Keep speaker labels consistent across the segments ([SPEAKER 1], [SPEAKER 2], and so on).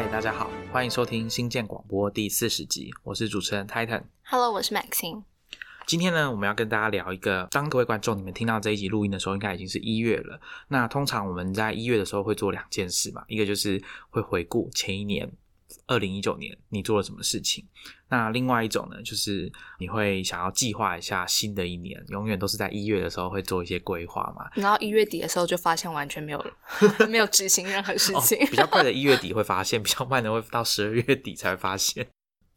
[SPEAKER 1] 嗨，大家好，欢迎收听新建广播第四十集，我是主持人 Titan。
[SPEAKER 2] Hello，我是 Maxine。
[SPEAKER 1] 今天呢，我们要跟大家聊一个，当各位观众你们听到这一集录音的时候，应该已经是一月了。那通常我们在一月的时候会做两件事嘛，一个就是会回顾前一年，二零一九年你做了什么事情。那另外一种呢，就是你会想要计划一下新的一年，永远都是在一月的时候会做一些规划嘛。
[SPEAKER 2] 然后一月底的时候就发现完全没有 没有执行任何事情。
[SPEAKER 1] 哦、比较快的一月底会发现，比较慢的会到十二月底才会发现。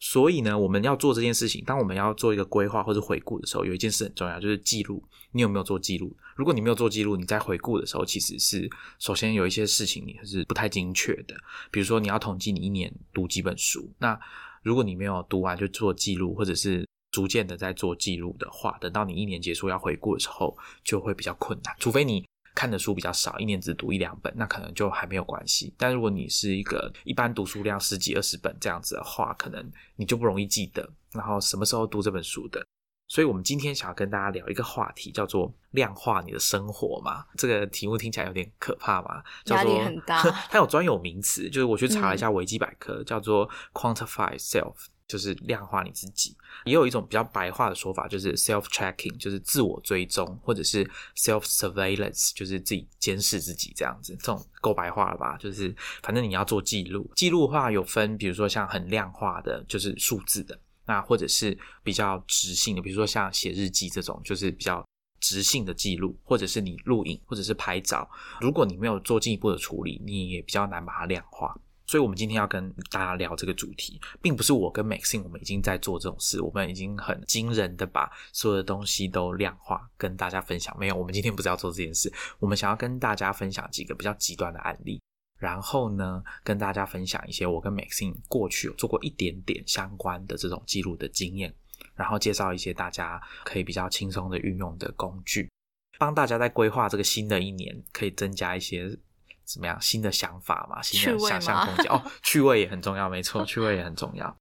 [SPEAKER 1] 所以呢，我们要做这件事情，当我们要做一个规划或者回顾的时候，有一件事很重要，就是记录。你有没有做记录？如果你没有做记录，你在回顾的时候，其实是首先有一些事情你是不太精确的。比如说，你要统计你一年读几本书，那如果你没有读完就做记录，或者是逐渐的在做记录的话，等到你一年结束要回顾的时候，就会比较困难。除非你看的书比较少，一年只读一两本，那可能就还没有关系。但如果你是一个一般读书量十几二十本这样子的话，可能你就不容易记得，然后什么时候读这本书的。所以我们今天想要跟大家聊一个话题，叫做量化你的生活嘛。这个题目听起来有点可怕嘛，
[SPEAKER 2] 压力很大。
[SPEAKER 1] 它有专有名词，就是我去查了一下维基百科，嗯、叫做 quantify self，就是量化你自己。也有一种比较白话的说法，就是 self tracking，就是自我追踪，或者是 self surveillance，就是自己监视自己这样子。这种够白话了吧？就是反正你要做记录，记录的话有分，比如说像很量化的，就是数字的。那或者是比较直性的，比如说像写日记这种，就是比较直性的记录，或者是你录影，或者是拍照。如果你没有做进一步的处理，你也比较难把它量化。所以，我们今天要跟大家聊这个主题，并不是我跟 Maxine 我们已经在做这种事，我们已经很惊人的把所有的东西都量化，跟大家分享。没有，我们今天不是要做这件事，我们想要跟大家分享几个比较极端的案例。然后呢，跟大家分享一些我跟 Maxine 过去有做过一点点相关的这种记录的经验，然后介绍一些大家可以比较轻松的运用的工具，帮大家在规划这个新的一年可以增加一些怎么样新的想法嘛，新的想象空间哦，趣味也很重要，没错，趣味也很重要。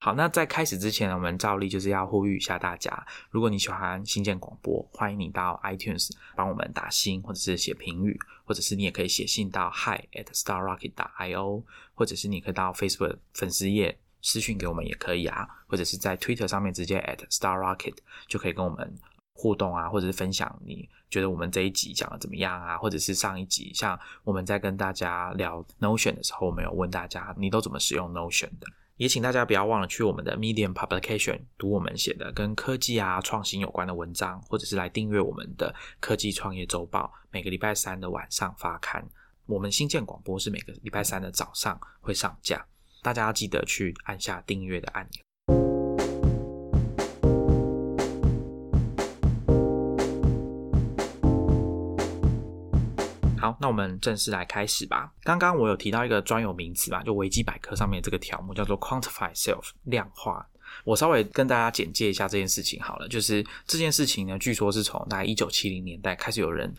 [SPEAKER 1] 好，那在开始之前呢，我们照例就是要呼吁一下大家，如果你喜欢新建广播，欢迎你到 iTunes 帮我们打星，或者是写评语，或者是你也可以写信到 hi at starrocket io，或者是你可以到 Facebook 粉丝页私讯给我们也可以啊，或者是在 Twitter 上面直接 at starrocket 就可以跟我们互动啊，或者是分享你觉得我们这一集讲的怎么样啊，或者是上一集像我们在跟大家聊 Notion 的时候，我们有问大家你都怎么使用 Notion 的。也请大家不要忘了去我们的 Medium Publication 读我们写的跟科技啊创新有关的文章，或者是来订阅我们的科技创业周报，每个礼拜三的晚上发刊。我们新建广播是每个礼拜三的早上会上架，大家要记得去按下订阅的按钮。好，那我们正式来开始吧。刚刚我有提到一个专有名词吧，就维基百科上面这个条目叫做 quantify self 量化。我稍微跟大家简介一下这件事情好了，就是这件事情呢，据说是从大概一九七零年代开始有人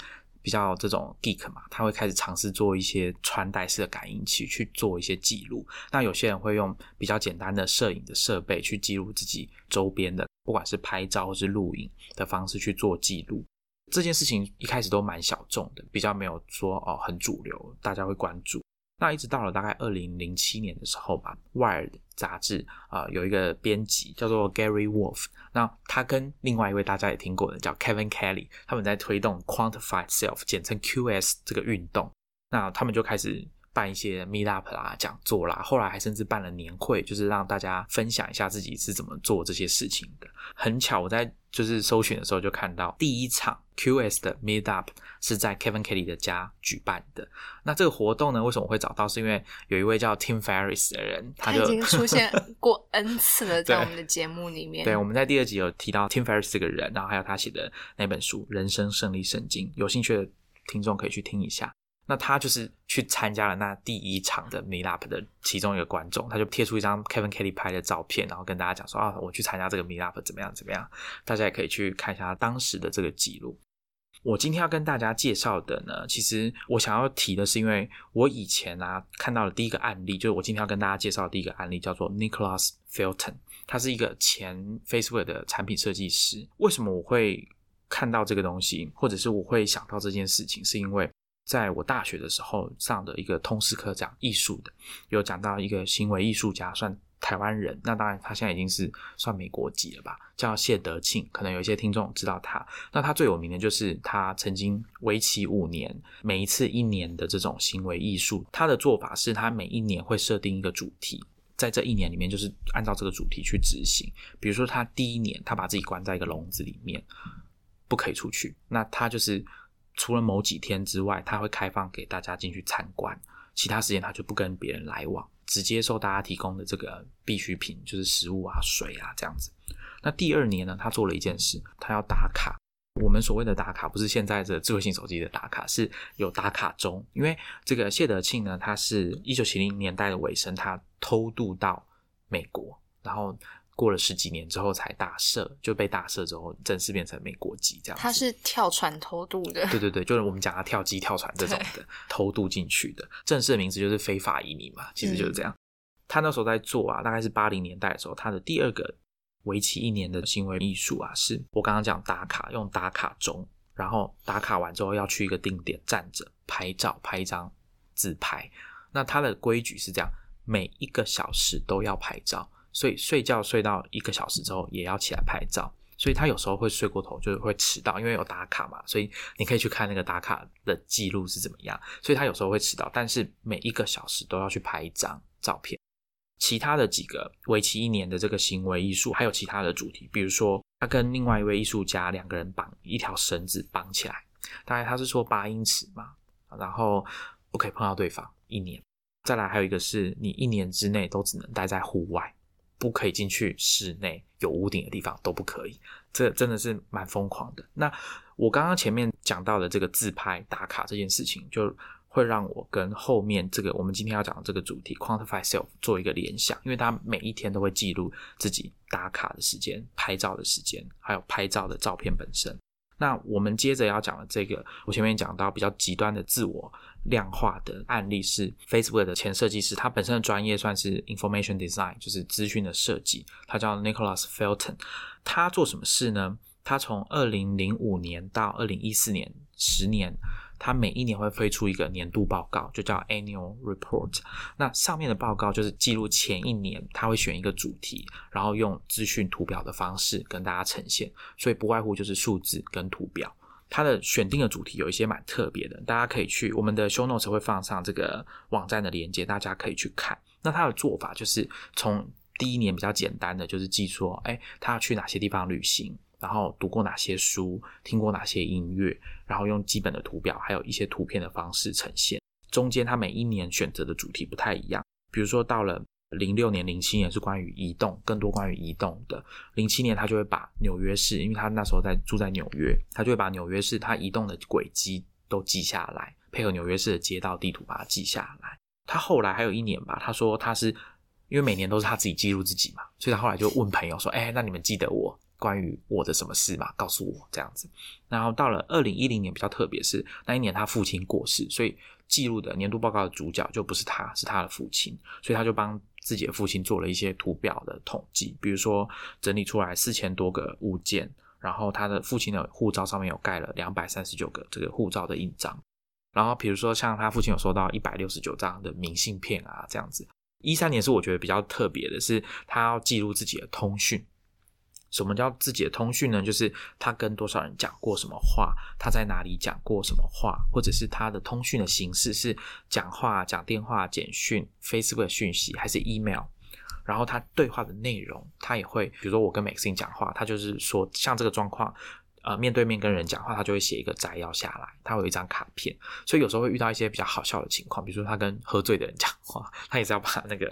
[SPEAKER 1] 比较这种 geek 嘛，他会开始尝试做一些穿戴式的感应器去做一些记录。那有些人会用比较简单的摄影的设备去记录自己周边的，不管是拍照或是录影的方式去做记录。这件事情一开始都蛮小众的，比较没有说哦很主流，大家会关注。那一直到了大概二零零七年的时候吧，《Wired》杂志啊、有一个编辑叫做 Gary Wolf，那他跟另外一位大家也听过的叫 Kevin Kelly，他们在推动 Quantified Self，简称 QS 这个运动。那他们就开始办一些 Meet Up 啦、讲座啦，后来还甚至办了年会，就是让大家分享一下自己是怎么做这些事情的。很巧，我在就是搜寻的时候就看到第一场 QS 的 Meet Up 是在 Kevin Kelly 的家举办的。那这个活动呢，为什么会找到？是因为有一位叫 Tim Ferriss 的人，他就
[SPEAKER 2] 已经出现过 N 次了，在 我们的节目里面。
[SPEAKER 1] 对，我们在第二集有提到 Tim Ferriss 这个人，然后还有他写的那本书《人生胜利圣经》，有兴趣的听众可以去听一下。那他就是去参加了那第一场的 Meet Up 的其中一个观众，他就贴出一张 Kevin Kelly 拍的照片，然后跟大家讲说啊，我去参加这个 Meet Up 怎么样怎么样，大家也可以去看一下他当时的这个记录。我今天要跟大家介绍的呢，其实我想要提的是，因为我以前啊看到的第一个案例，就是我今天要跟大家介绍的第一个案例，叫做 Nicholas Felton，他是一个前 Facebook 的产品设计师。为什么我会看到这个东西，或者是我会想到这件事情，是因为在我大学的时候上的一个通识课讲艺术的，有讲到一个行为艺术家，算台湾人。那当然他现在已经是算美国籍了吧，叫谢德庆。可能有一些听众知道他。那他最有名的就是他曾经为期五年，每一次一年的这种行为艺术，他的做法是他每一年会设定一个主题。在这一年里面，就是按照这个主题去执行。比如说，他第一年他把自己关在一个笼子里面，不可以出去。那他就是除了某几天之外，他会开放给大家进去参观，其他时间他就不跟别人来往，只接受大家提供的这个必需品，就是食物啊、水啊这样子。那第二年呢，他做了一件事，他要打卡。我们所谓的打卡，不是现在的智慧型手机的打卡，是有打卡钟。因为这个谢德庆呢，他是一九七零年代的尾声，他偷渡到美国，然后过了十几年之后才大赦，就被大赦之后正式变成美国籍这样。
[SPEAKER 2] 他是跳船偷渡的，
[SPEAKER 1] 对对对，就是我们讲他跳机、跳船这种的偷渡进去的，正式的名字就是非法移民嘛，其实就是这样。他那时候在做啊，大概是八零年代的时候，他的第二个。为期一年的行为艺术啊，是我刚刚讲打卡，用打卡钟，然后打卡完之后要去一个定点站着拍照，拍一张自拍。那他的规矩是这样，每一个小时都要拍照，所以睡觉睡到一个小时之后也要起来拍照。所以他有时候会睡过头，就是会迟到，因为有打卡嘛。所以你可以去看那个打卡的记录是怎么样。所以他有时候会迟到，但是每一个小时都要去拍一张照片。其他的几个为期一年的这个行为艺术，还有其他的主题，比如说他跟另外一位艺术家两个人绑一条绳子绑起来，大概他是说八英尺嘛，然后不可以碰到对方一年。再来还有一个是你一年之内都只能待在户外，不可以进去室内有屋顶的地方都不可以，这真的是蛮疯狂的。那我刚刚前面讲到的这个自拍打卡这件事情，就。会让我跟后面这个我们今天要讲的这个主题 quantify self 做一个联想，因为他每一天都会记录自己打卡的时间、拍照的时间，还有拍照的照片本身。那我们接着要讲的这个，我前面讲到比较极端的自我量化的案例是 Facebook 的前设计师，他本身的专业算是 information design，就是资讯的设计。他叫 Nicholas Felton，他做什么事呢？他从二零零五年到二零一四年，十年。他每一年会推出一个年度报告，就叫 Annual Report。那上面的报告就是记录前一年，他会选一个主题，然后用资讯图表的方式跟大家呈现。所以不外乎就是数字跟图表。它的选定的主题有一些蛮特别的，大家可以去我们的 Show Notes 会放上这个网站的链接，大家可以去看。那他的做法就是从第一年比较简单的，就是记说，哎，他要去哪些地方旅行。然后读过哪些书，听过哪些音乐，然后用基本的图表，还有一些图片的方式呈现。中间他每一年选择的主题不太一样，比如说到了零六年、零七年是关于移动，更多关于移动的。零七年他就会把纽约市，因为他那时候在住在纽约，他就会把纽约市他移动的轨迹都记下来，配合纽约市的街道地图把它记下来。他后来还有一年吧，他说他是因为每年都是他自己记录自己嘛，所以他后来就问朋友说：“哎，那你们记得我？”关于我的什么事嘛？告诉我这样子。然后到了二零一零年比较特别，是那一年他父亲过世，所以记录的年度报告的主角就不是他，是他的父亲。所以他就帮自己的父亲做了一些图表的统计，比如说整理出来四千多个物件，然后他的父亲的护照上面有盖了两百三十九个这个护照的印章，然后比如说像他父亲有收到一百六十九张的明信片啊，这样子。一三年是我觉得比较特别的，是他要记录自己的通讯。什么叫自己的通讯呢？就是他跟多少人讲过什么话，他在哪里讲过什么话，或者是他的通讯的形式是讲话、讲电话、简讯、Facebook 讯息，还是 email？然后他对话的内容，他也会，比如说我跟 Maxine 讲话，他就是说像这个状况。呃，面对面跟人讲话，他就会写一个摘要下来，他有一张卡片，所以有时候会遇到一些比较好笑的情况，比如说他跟喝醉的人 讲话，他也是要把那个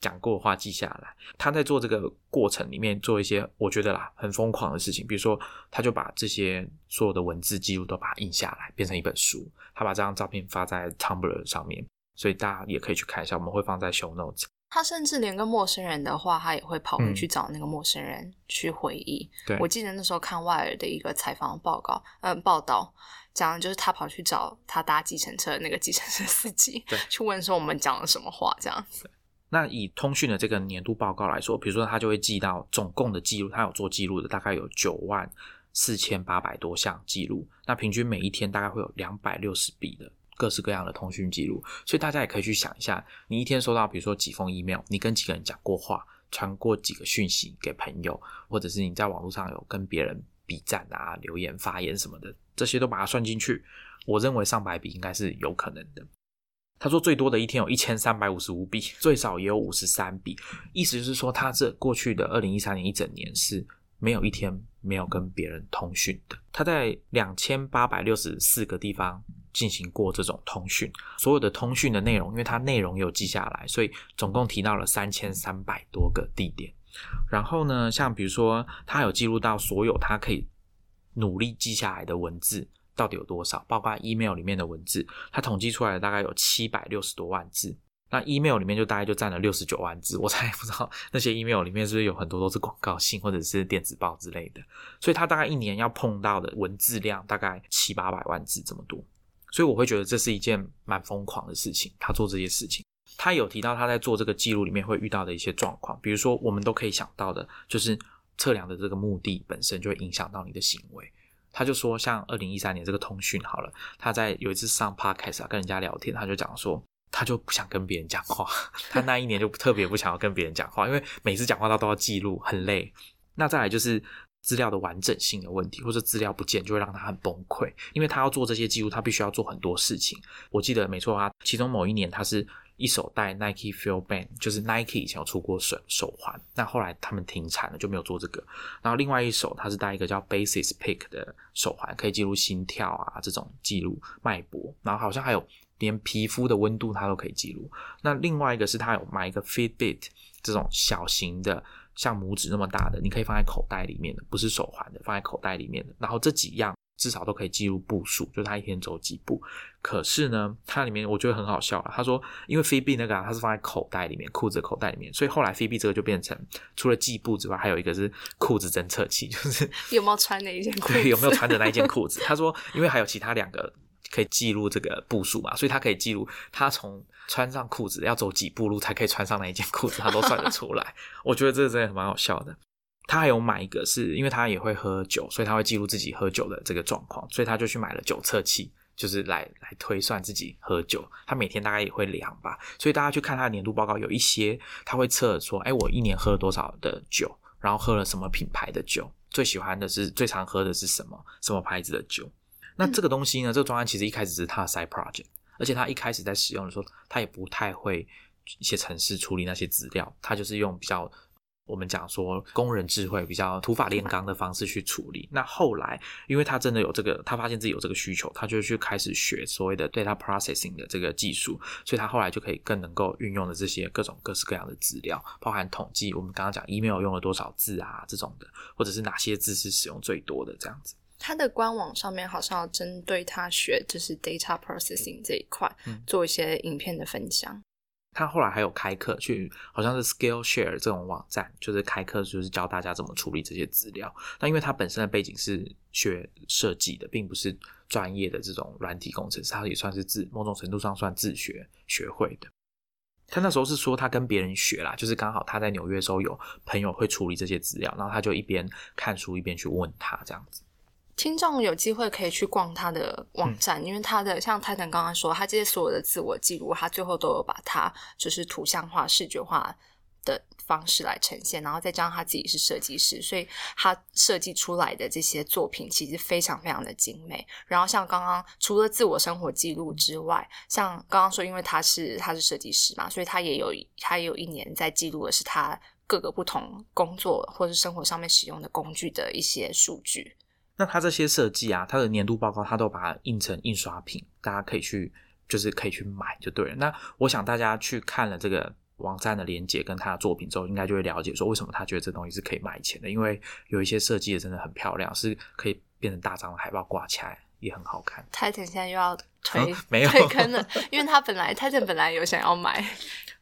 [SPEAKER 1] 讲过的话记下来。他在做这个过程里面做一些我觉得啦很疯狂的事情，比如说他就把这些所有的文字记录都把它印下来，变成一本书，他把这张照片发在 Tumblr 上面，所以大家也可以去看一下，我们会放在 Show Notes。
[SPEAKER 2] 他甚至连个陌生人的话，他也会跑回去找那个陌生人去回忆。我记得那时候看外尔的一个采访报告，嗯，报道讲的就是他跑去找他搭计程车的那个计程车司机，
[SPEAKER 1] 对，
[SPEAKER 2] 去问说我们讲了什么话这样子。
[SPEAKER 1] 那以通讯的这个年度报告来说，比如说他就会记到总共的记录，他有做记录的大概有九万四千八百多项记录，那平均每一天大概会有两百六十笔的。各式各样的通讯记录，所以大家也可以去想一下，你一天收到比如说几封 email，你跟几个人讲过话，传过几个讯息给朋友，或者是你在网络上有跟别人比赞啊、留言、发言什么的，这些都把它算进去。我认为上百笔应该是有可能的。他说最多的一天有一千三百五十五笔，最少也有五十三笔，意思就是说他这过去的二零一三年一整年是没有一天没有跟别人通讯的。他在两千八百六十四个地方进行过这种通讯，所有的通讯的内容，因为它内容有记下来，所以总共提到了三千三百多个地点。然后呢，像比如说他有记录到所有他可以努力记下来的文字。到底有多少？包括 email 里面的文字，它统计出来大概有七百六十多万字。那 email 里面就大概就占了六十九万字。我才不知道那些 email 里面是不是有很多都是广告信或者是电子报之类的。所以他大概一年要碰到的文字量大概七八百万字这么多。所以我会觉得这是一件蛮疯狂的事情。他做这些事情，他有提到他在做这个记录里面会遇到的一些状况，比如说我们都可以想到的，就是测量的这个目的本身就会影响到你的行为。他就说，像二零一三年这个通讯好了，他在有一次上 podcast 啊，跟人家聊天，他就讲说，他就不想跟别人讲话，他那一年就特别不想要跟别人讲话，因为每次讲话他都要记录，很累。那再来就是资料的完整性的问题，或者资料不见就会让他很崩溃，因为他要做这些记录，他必须要做很多事情。我记得没错啊，其中某一年他是。一手戴 Nike Feel Band，就是 Nike 以前有出过手手环，那后来他们停产了，就没有做这个。然后另外一手，他是戴一个叫 Basis Pick 的手环，可以记录心跳啊这种记录脉搏，然后好像还有连皮肤的温度它都可以记录。那另外一个是他有买一个 Fitbit 这种小型的，像拇指那么大的，你可以放在口袋里面的，不是手环的，放在口袋里面的。然后这几样。至少都可以记录步数，就是他一天走几步。可是呢，它里面我觉得很好笑啊。他说，因为菲比那个它是放在口袋里面，裤子口袋里面，所以后来菲比这个就变成除了计步之外，还有一个是裤子侦测器，就是
[SPEAKER 2] 有没有穿那一件裤子？
[SPEAKER 1] 对，有没有穿的那一件裤子？他说，因为还有其他两个可以记录这个步数嘛，所以他可以记录他从穿上裤子要走几步路才可以穿上那一件裤子，他都算得出来。我觉得这个真的蛮好笑的。他还有买一个，是因为他也会喝酒，所以他会记录自己喝酒的这个状况，所以他就去买了酒测器，就是来来推算自己喝酒。他每天大概也会量吧，所以大家去看他的年度报告，有一些他会测说，哎，我一年喝了多少的酒，然后喝了什么品牌的酒，最喜欢的是最常喝的是什么什么牌子的酒。那这个东西呢，这个专案其实一开始是他的 side project，而且他一开始在使用的时候，他也不太会一些程式处理那些资料，他就是用比较。我们讲说工人智慧比较土法炼钢的方式去处理。那后来，因为他真的有这个，他发现自己有这个需求，他就去开始学所谓的 data processing 的这个技术，所以他后来就可以更能够运用的这些各种各式各样的资料，包含统计我们刚刚讲 email 用了多少字啊这种的，或者是哪些字是使用最多的这样子。
[SPEAKER 2] 他的官网上面好像要针对他学就是 data processing 这一块做一些影片的分享。
[SPEAKER 1] 他后来还有开课，去好像是 Skillshare 这种网站，就是开课，就是教大家怎么处理这些资料。那因为他本身的背景是学设计的，并不是专业的这种软体工程师，他也算是自某种程度上算自学学会的。他那时候是说他跟别人学啦，就是刚好他在纽约时候有朋友会处理这些资料，然后他就一边看书一边去问他这样子。
[SPEAKER 2] 听众有机会可以去逛他的网站，因为他的像泰坦刚刚说，他这些所有的自我记录，他最后都有把它就是图像化、视觉化的方式来呈现，然后再加上他自己是设计师，所以他设计出来的这些作品其实非常非常的精美。然后像刚刚除了自我生活记录之外，像刚刚说，因为他是他是设计师嘛，所以他也有他也有一年在记录的是他各个不同工作或者生活上面使用的工具的一些数据。
[SPEAKER 1] 那它这些设计啊，它的年度报告，它都把它印成印刷品，大家可以去，就是可以去买就对了。那我想大家去看了这个网站的链接跟他的作品之后，应该就会了解说为什么他觉得这东西是可以卖钱的，因为有一些设计的真的很漂亮，是可以变成大张的海报挂起来，也很好看。
[SPEAKER 2] 泰坦现在又要推
[SPEAKER 1] 没有
[SPEAKER 2] 推坑了，因为他本来泰坦本来有想要买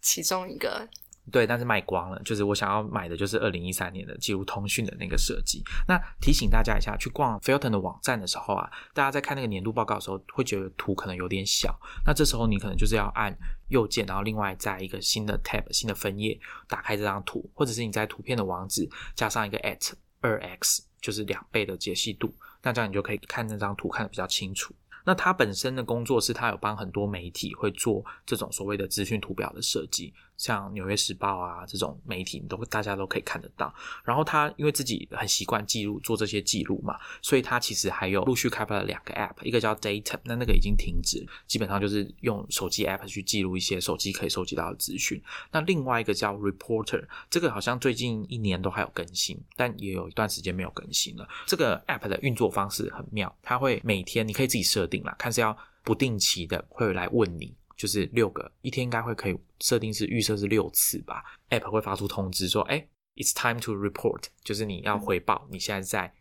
[SPEAKER 2] 其中一个。
[SPEAKER 1] 对，但是卖光了。就是我想要买的，就是二零一三年的记录通讯的那个设计。那提醒大家一下，去逛 Filton 的网站的时候啊，大家在看那个年度报告的时候，会觉得图可能有点小。那这时候你可能就是要按右键，然后另外在一个新的 tab 新的分页打开这张图，或者是你在图片的网址加上一个 at 二 x，就是两倍的解析度，那这样你就可以看那张图看得比较清楚。那他本身的工作是他有帮很多媒体会做这种所谓的资讯图表的设计。像《纽约时报》啊这种媒体，你都大家都可以看得到。然后他因为自己很习惯记录做这些记录嘛，所以他其实还有陆续开发了两个 App，一个叫 Data，那那个已经停止，基本上就是用手机 App 去记录一些手机可以收集到的资讯。那另外一个叫 Reporter，这个好像最近一年都还有更新，但也有一段时间没有更新了。这个 App 的运作方式很妙，它会每天你可以自己设定啦，看是要不定期的会来问你。就是六个，一天应该会可以设定是预设是六次吧。App 会发出通知说，哎，It's time to report，就是你要回报你现在在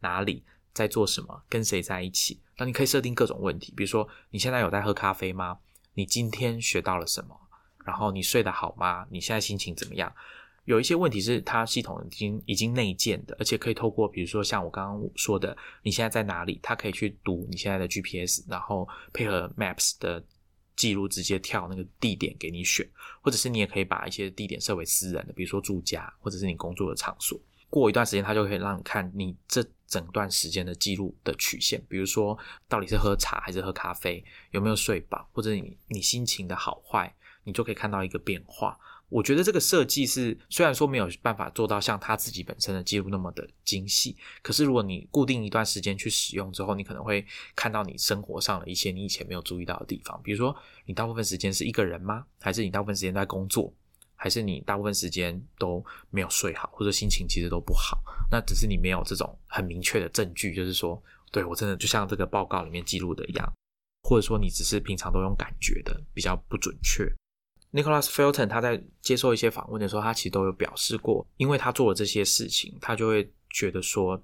[SPEAKER 1] 哪里，在做什么，跟谁在一起。那你可以设定各种问题，比如说你现在有在喝咖啡吗？你今天学到了什么？然后你睡得好吗？你现在心情怎么样？有一些问题是它系统已经已经内建的，而且可以透过比如说像我刚刚说的，你现在在哪里，它可以去读你现在的 GPS，然后配合 Maps 的。记录直接跳那个地点给你选，或者是你也可以把一些地点设为私人的，比如说住家或者是你工作的场所。过一段时间，它就可以让你看你这整段时间的记录的曲线，比如说到底是喝茶还是喝咖啡，有没有睡饱，或者你你心情的好坏，你就可以看到一个变化。我觉得这个设计是虽然说没有办法做到像他自己本身的记录那么的精细，可是如果你固定一段时间去使用之后，你可能会看到你生活上的一些你以前没有注意到的地方。比如说，你大部分时间是一个人吗？还是你大部分时间在工作？还是你大部分时间都没有睡好，或者心情其实都不好？那只是你没有这种很明确的证据，就是说，对我真的就像这个报告里面记录的一样，或者说你只是平常都用感觉的，比较不准确。Nicholas Felton 他在接受一些访问的时候，他其实都有表示过，因为他做了这些事情，他就会觉得说，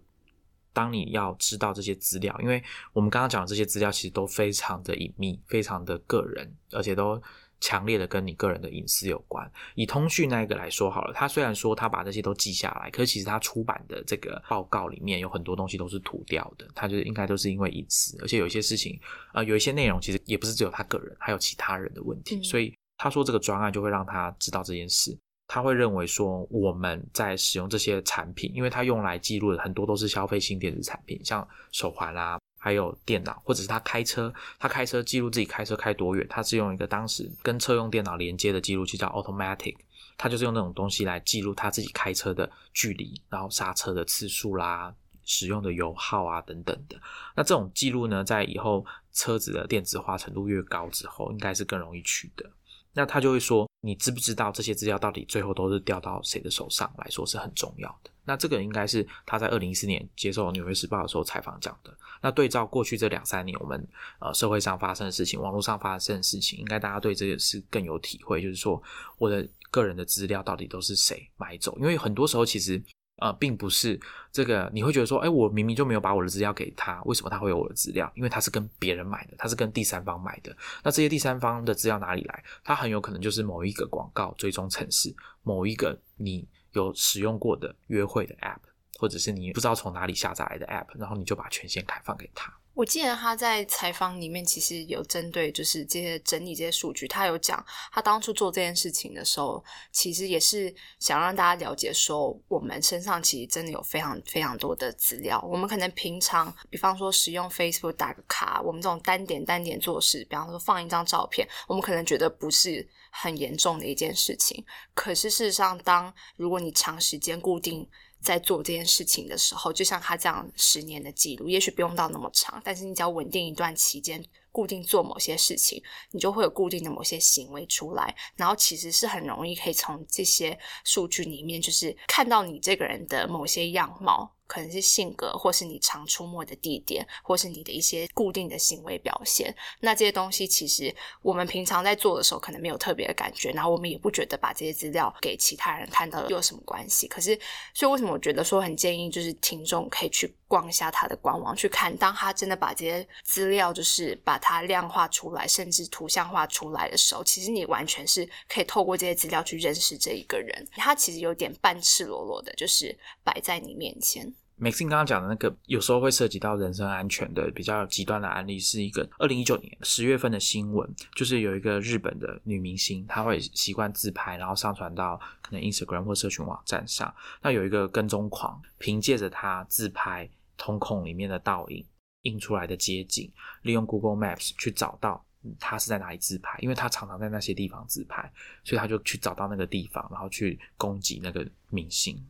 [SPEAKER 1] 当你要知道这些资料，因为我们刚刚讲的这些资料其实都非常的隐秘，非常的个人，而且都强烈的跟你个人的隐私有关。以通讯那一个来说好了，他虽然说他把这些都记下来，可是其实他出版的这个报告里面有很多东西都是涂掉的，他就是应该都是因为隐私，而且有一些事情，呃，有一些内容其实也不是只有他个人，还有其他人的问题，所以。他说：“这个专案就会让他知道这件事。他会认为说，我们在使用这些产品，因为他用来记录的很多都是消费性电子产品，像手环啦，还有电脑，或者是他开车，他开车记录自己开车开多远，他是用一个当时跟车用电脑连接的记录器叫 Automatic，他就是用那种东西来记录他自己开车的距离，然后刹车的次数啦，使用的油耗啊等等的。那这种记录呢，在以后车子的电子化程度越高之后，应该是更容易取得。”那他就会说，你知不知道这些资料到底最后都是掉到谁的手上来说是很重要的。那这个应该是他在二零一四年接受《纽约时报》的时候采访讲的。那对照过去这两三年，我们呃社会上发生的事情，网络上发生的事情，应该大家对这个是更有体会。就是说，我的个人的资料到底都是谁买走？因为很多时候其实。呃，并不是这个，你会觉得说，哎，我明明就没有把我的资料给他，为什么他会有我的资料？因为他是跟别人买的，他是跟第三方买的。那这些第三方的资料哪里来？他很有可能就是某一个广告追踪城市，某一个你有使用过的约会的 App，或者是你不知道从哪里下载来的 App，然后你就把权限开放给他。
[SPEAKER 2] 我记得他在采访里面其实有针对就是这些整理这些数据，他有讲他当初做这件事情的时候，其实也是想让大家了解说，我们身上其实真的有非常非常多的资料。我们可能平常，比方说使用 Facebook 打个卡，我们这种单点单点做事，比方说放一张照片，我们可能觉得不是很严重的一件事情。可是事实上，当如果你长时间固定。在做这件事情的时候，就像他这样十年的记录，也许不用到那么长，但是你只要稳定一段期间，固定做某些事情，你就会有固定的某些行为出来，然后其实是很容易可以从这些数据里面，就是看到你这个人的某些样貌。可能是性格，或是你常出没的地点，或是你的一些固定的行为表现。那这些东西其实我们平常在做的时候，可能没有特别的感觉，然后我们也不觉得把这些资料给其他人看到有什么关系。可是，所以为什么我觉得说很建议，就是听众可以去逛一下他的官网，去看当他真的把这些资料就是把它量化出来，甚至图像化出来的时候，其实你完全是可以透过这些资料去认识这一个人。他其实有点半赤裸裸的，就是摆在你面前。
[SPEAKER 1] Maxine 刚刚讲的那个，有时候会涉及到人身安全的比较极端的案例，是一个二零一九年十月份的新闻，就是有一个日本的女明星，她会习惯自拍，然后上传到可能 Instagram 或社群网站上。那有一个跟踪狂，凭借着她自拍瞳孔里面的倒影，印出来的街景，利用 Google Maps 去找到他是在哪里自拍，因为他常常在那些地方自拍，所以他就去找到那个地方，然后去攻击那个明星，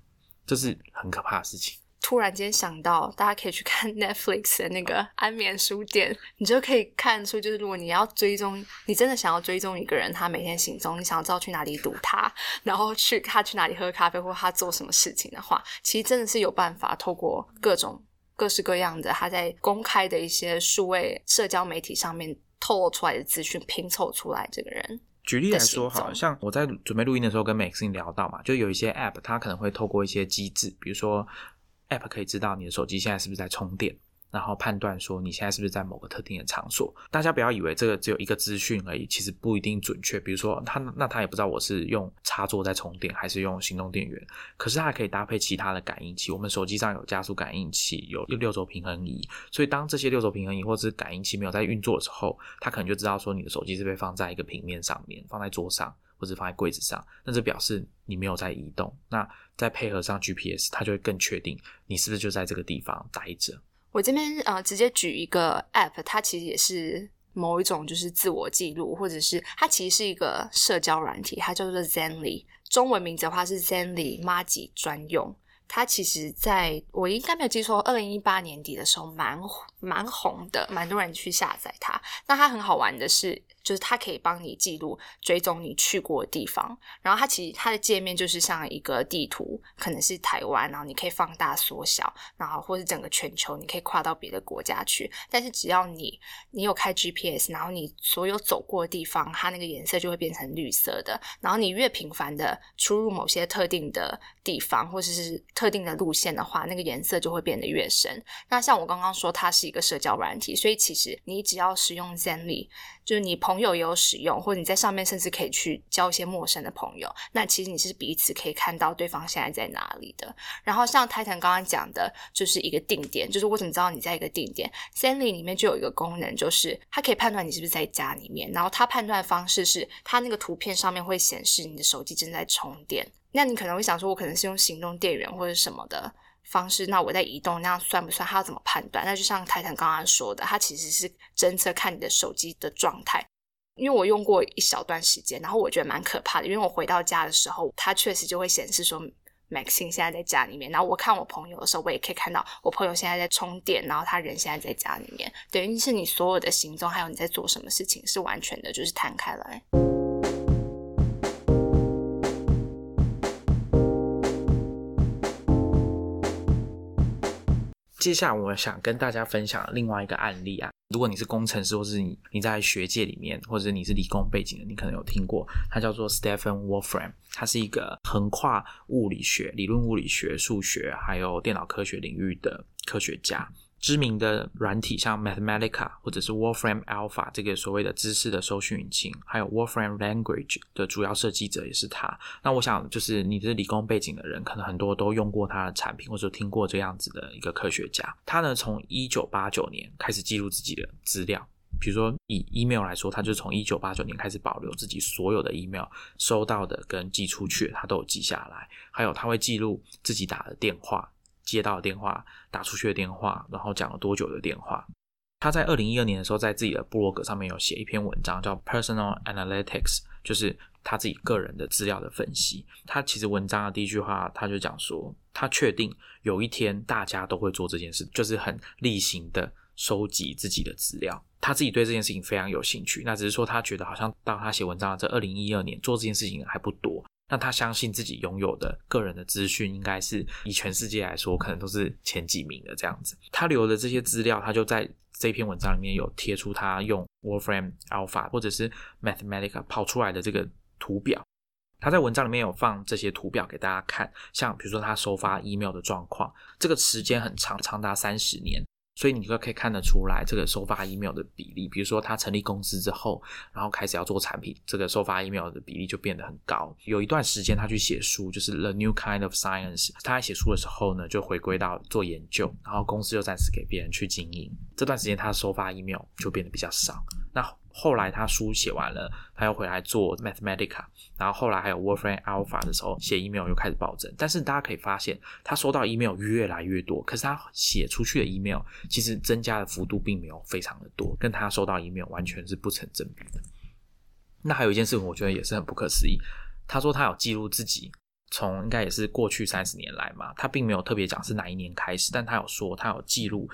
[SPEAKER 1] 这是很可怕的事情。
[SPEAKER 2] 突然间想到，大家可以去看 Netflix 的那个安眠书店，你就可以看出，就是如果你要追踪，你真的想要追踪一个人，他每天行踪，你想要知道去哪里堵他，然后去他去哪里喝咖啡，或他做什么事情的话，其实真的是有办法透过各种各式各样的他在公开的一些数位社交媒体上面透露出来的资讯拼凑出来这个人。
[SPEAKER 1] 举例来说，好像我在准备录音的时候跟 Maxine 聊到嘛，就有一些 App，它可能会透过一些机制，比如说。App 可以知道你的手机现在是不是在充电，然后判断说你现在是不是在某个特定的场所。大家不要以为这个只有一个资讯而已，其实不一定准确。比如说他那他也不知道我是用插座在充电还是用行动电源，可是它还可以搭配其他的感应器。我们手机上有加速感应器，有六轴平衡仪，所以当这些六轴平衡仪或者是感应器没有在运作的时候，它可能就知道说你的手机是被放在一个平面上面，放在桌上。或者放在柜子上，那这表示你没有在移动。那再配合上 GPS，它就会更确定你是不是就在这个地方待着。
[SPEAKER 2] 我这边呃，直接举一个 App，它其实也是某一种就是自我记录，或者是它其实是一个社交软体，它叫做 Zenly，中文名字的话是 Zenly 妈吉专用。它其实在我应该没有记错，二零一八年底的时候蛮火蛮红的，蛮多人去下载它。那它很好玩的是。就是它可以帮你记录、追踪你去过的地方，然后它其实它的界面就是像一个地图，可能是台湾，然后你可以放大、缩小，然后或是整个全球，你可以跨到别的国家去。但是只要你你有开 GPS，然后你所有走过的地方，它那个颜色就会变成绿色的。然后你越频繁的出入某些特定的地方，或者是特定的路线的话，那个颜色就会变得越深。那像我刚刚说，它是一一个社交软体，所以其实你只要使用 Zenly。就是你朋友也有使用，或者你在上面甚至可以去交一些陌生的朋友。那其实你是彼此可以看到对方现在在哪里的。然后像泰坦刚刚讲的，就是一个定点，就是我怎么知道你在一个定点？Zenly 里面就有一个功能，就是它可以判断你是不是在家里面。然后它判断方式是，它那个图片上面会显示你的手机正在充电。那你可能会想说，我可能是用行动电源或者什么的。方式，那我在移动，那样算不算？他要怎么判断？那就像泰坦刚刚说的，他其实是侦测看你的手机的状态。因为我用过一小段时间，然后我觉得蛮可怕的。因为我回到家的时候，它确实就会显示说 Maxine 现在在家里面。然后我看我朋友的时候，我也可以看到我朋友现在在充电，然后他人现在在家里面，等于是你所有的行踪，还有你在做什么事情，是完全的就是摊开来。
[SPEAKER 1] 接下来，我想跟大家分享另外一个案例啊。如果你是工程师，或是你你在学界里面，或者你是理工背景的，你可能有听过，他叫做 Stephen Wolfram，他是一个横跨物理学、理论物理学、数学还有电脑科学领域的科学家。知名的软体像 Mathematica 或者是 Wolfram Alpha 这个所谓的知识的搜寻引擎，还有 Wolfram Language 的主要设计者也是他。那我想，就是你是理工背景的人，可能很多都用过他的产品，或者听过这样子的一个科学家。他呢，从一九八九年开始记录自己的资料，比如说以 email 来说，他就从一九八九年开始保留自己所有的 email 收到的跟寄出去，他都有记下来。还有他会记录自己打的电话。接到的电话，打出去的电话，然后讲了多久的电话。他在二零一二年的时候，在自己的部落格上面有写一篇文章，叫 Personal Analytics，就是他自己个人的资料的分析。他其实文章的第一句话，他就讲说，他确定有一天大家都会做这件事，就是很例行的收集自己的资料。他自己对这件事情非常有兴趣，那只是说他觉得好像到他写文章的这二零一二年做这件事情还不多。那他相信自己拥有的个人的资讯，应该是以全世界来说，可能都是前几名的这样子。他留的这些资料，他就在这篇文章里面有贴出他用 Wolfram Alpha 或者是 Mathematica 跑出来的这个图表。他在文章里面有放这些图表给大家看，像比如说他收发 email 的状况，这个时间很长，长达三十年。所以你就可以看得出来，这个收发 email 的比例，比如说他成立公司之后，然后开始要做产品，这个收发 email 的比例就变得很高。有一段时间他去写书，就是 The New Kind of Science。他在写书的时候呢，就回归到做研究，然后公司又暂时给别人去经营。这段时间他收发 email 就变得比较少。那后来他书写完了，他又回来做 Mathematica，然后后来还有 Wolfram Alpha 的时候，写 email 又开始暴增。但是大家可以发现，他收到 email 越来越多，可是他写出去的 email 其实增加的幅度并没有非常的多，跟他收到 email 完全是不成正比的。那还有一件事情，我觉得也是很不可思议。他说他有记录自己从应该也是过去三十年来嘛，他并没有特别讲是哪一年开始，但他有说他有记录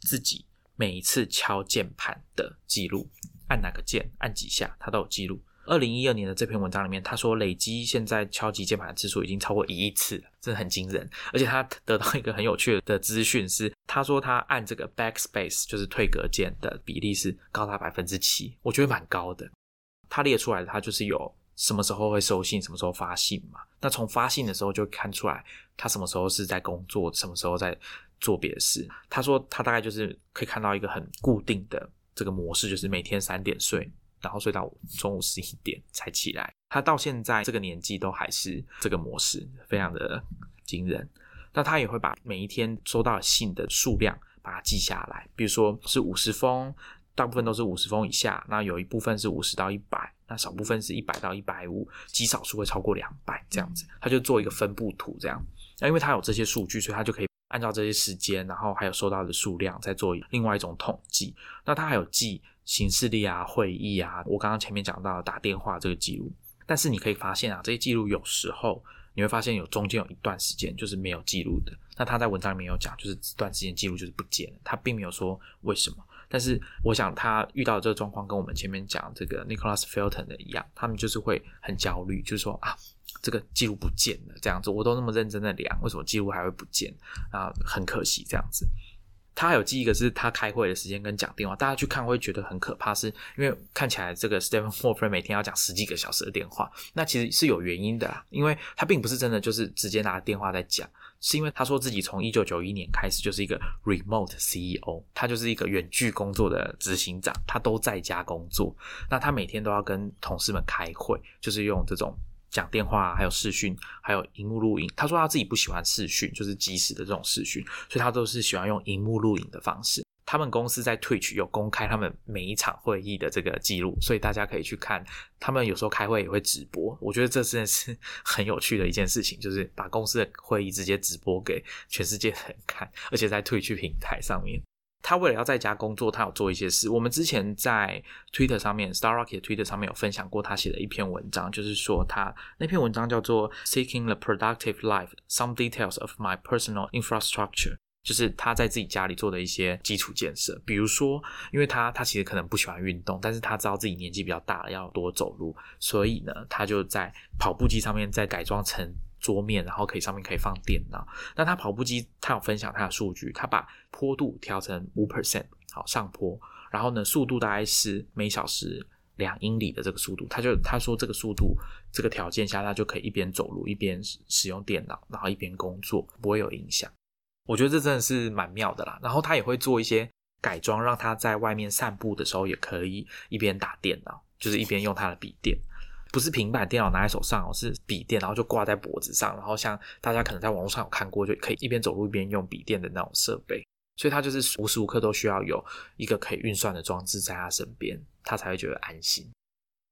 [SPEAKER 1] 自己每一次敲键盘的记录。按哪个键，按几下，他都有记录。二零一二年的这篇文章里面，他说累积现在敲击键盘的次数已经超过一亿次了，真的很惊人。而且他得到一个很有趣的资讯是，他说他按这个 backspace 就是退格键的比例是高达百分之七，我觉得蛮高的。他列出来的他就是有什么时候会收信，什么时候发信嘛。那从发信的时候就看出来他什么时候是在工作，什么时候在做别的事。他说他大概就是可以看到一个很固定的。这个模式就是每天三点睡，然后睡到中午十一点才起来。他到现在这个年纪都还是这个模式，非常的惊人。那他也会把每一天收到信的数量把它记下来，比如说是五十封，大部分都是五十封以下，那有一部分是五十到一百，那少部分是一百到一百五，极少数会超过两百这样子。他就做一个分布图这样。那因为他有这些数据，所以他就可以。按照这些时间，然后还有收到的数量，再做另外一种统计。那他还有记行事历啊、会议啊，我刚刚前面讲到打电话这个记录。但是你可以发现啊，这些记录有时候你会发现有中间有一段时间就是没有记录的。那他在文章里面有讲，就是这段时间记录就是不见了，他并没有说为什么。但是我想他遇到的这个状况跟我们前面讲这个 Nicholas Felton 的一样，他们就是会很焦虑，就是说啊。这个记录不见了，这样子我都那么认真的量，为什么记录还会不见？啊，很可惜这样子。他还有记一个是他开会的时间跟讲电话，大家去看会觉得很可怕，是因为看起来这个 Stephen Wolfram 每天要讲十几个小时的电话，那其实是有原因的啦，因为他并不是真的就是直接拿电话在讲，是因为他说自己从一九九一年开始就是一个 remote CEO，他就是一个远距工作的执行长，他都在家工作，那他每天都要跟同事们开会，就是用这种。讲电话，还有视讯，还有荧幕录影。他说他自己不喜欢视讯，就是即时的这种视讯，所以他都是喜欢用荧幕录影的方式。他们公司在 Twitch 有公开他们每一场会议的这个记录，所以大家可以去看。他们有时候开会也会直播，我觉得这真的是很有趣的一件事情，就是把公司的会议直接直播给全世界人看，而且在 Twitch 平台上面。他为了要在家工作，他有做一些事。我们之前在 Twitter 上面，Star Rocket Twitter 上面有分享过他写的一篇文章，就是说他那篇文章叫做《Seeking the Productive Life: Some Details of My Personal Infrastructure》，就是他在自己家里做的一些基础建设。比如说，因为他他其实可能不喜欢运动，但是他知道自己年纪比较大了，要多走路，所以呢，他就在跑步机上面再改装成。桌面，然后可以上面可以放电脑。那他跑步机，他有分享他的数据，他把坡度调成五 percent，好上坡，然后呢速度大概是每小时两英里的这个速度，他就他说这个速度这个条件下，他就可以一边走路一边使用电脑，然后一边工作，不会有影响。我觉得这真的是蛮妙的啦。然后他也会做一些改装，让他在外面散步的时候也可以一边打电脑，就是一边用他的笔电。不是平板电脑拿在手上哦，是笔电，然后就挂在脖子上，然后像大家可能在网络上有看过，就可以一边走路一边用笔电的那种设备，所以他就是无时无刻都需要有一个可以运算的装置在他身边，他才会觉得安心。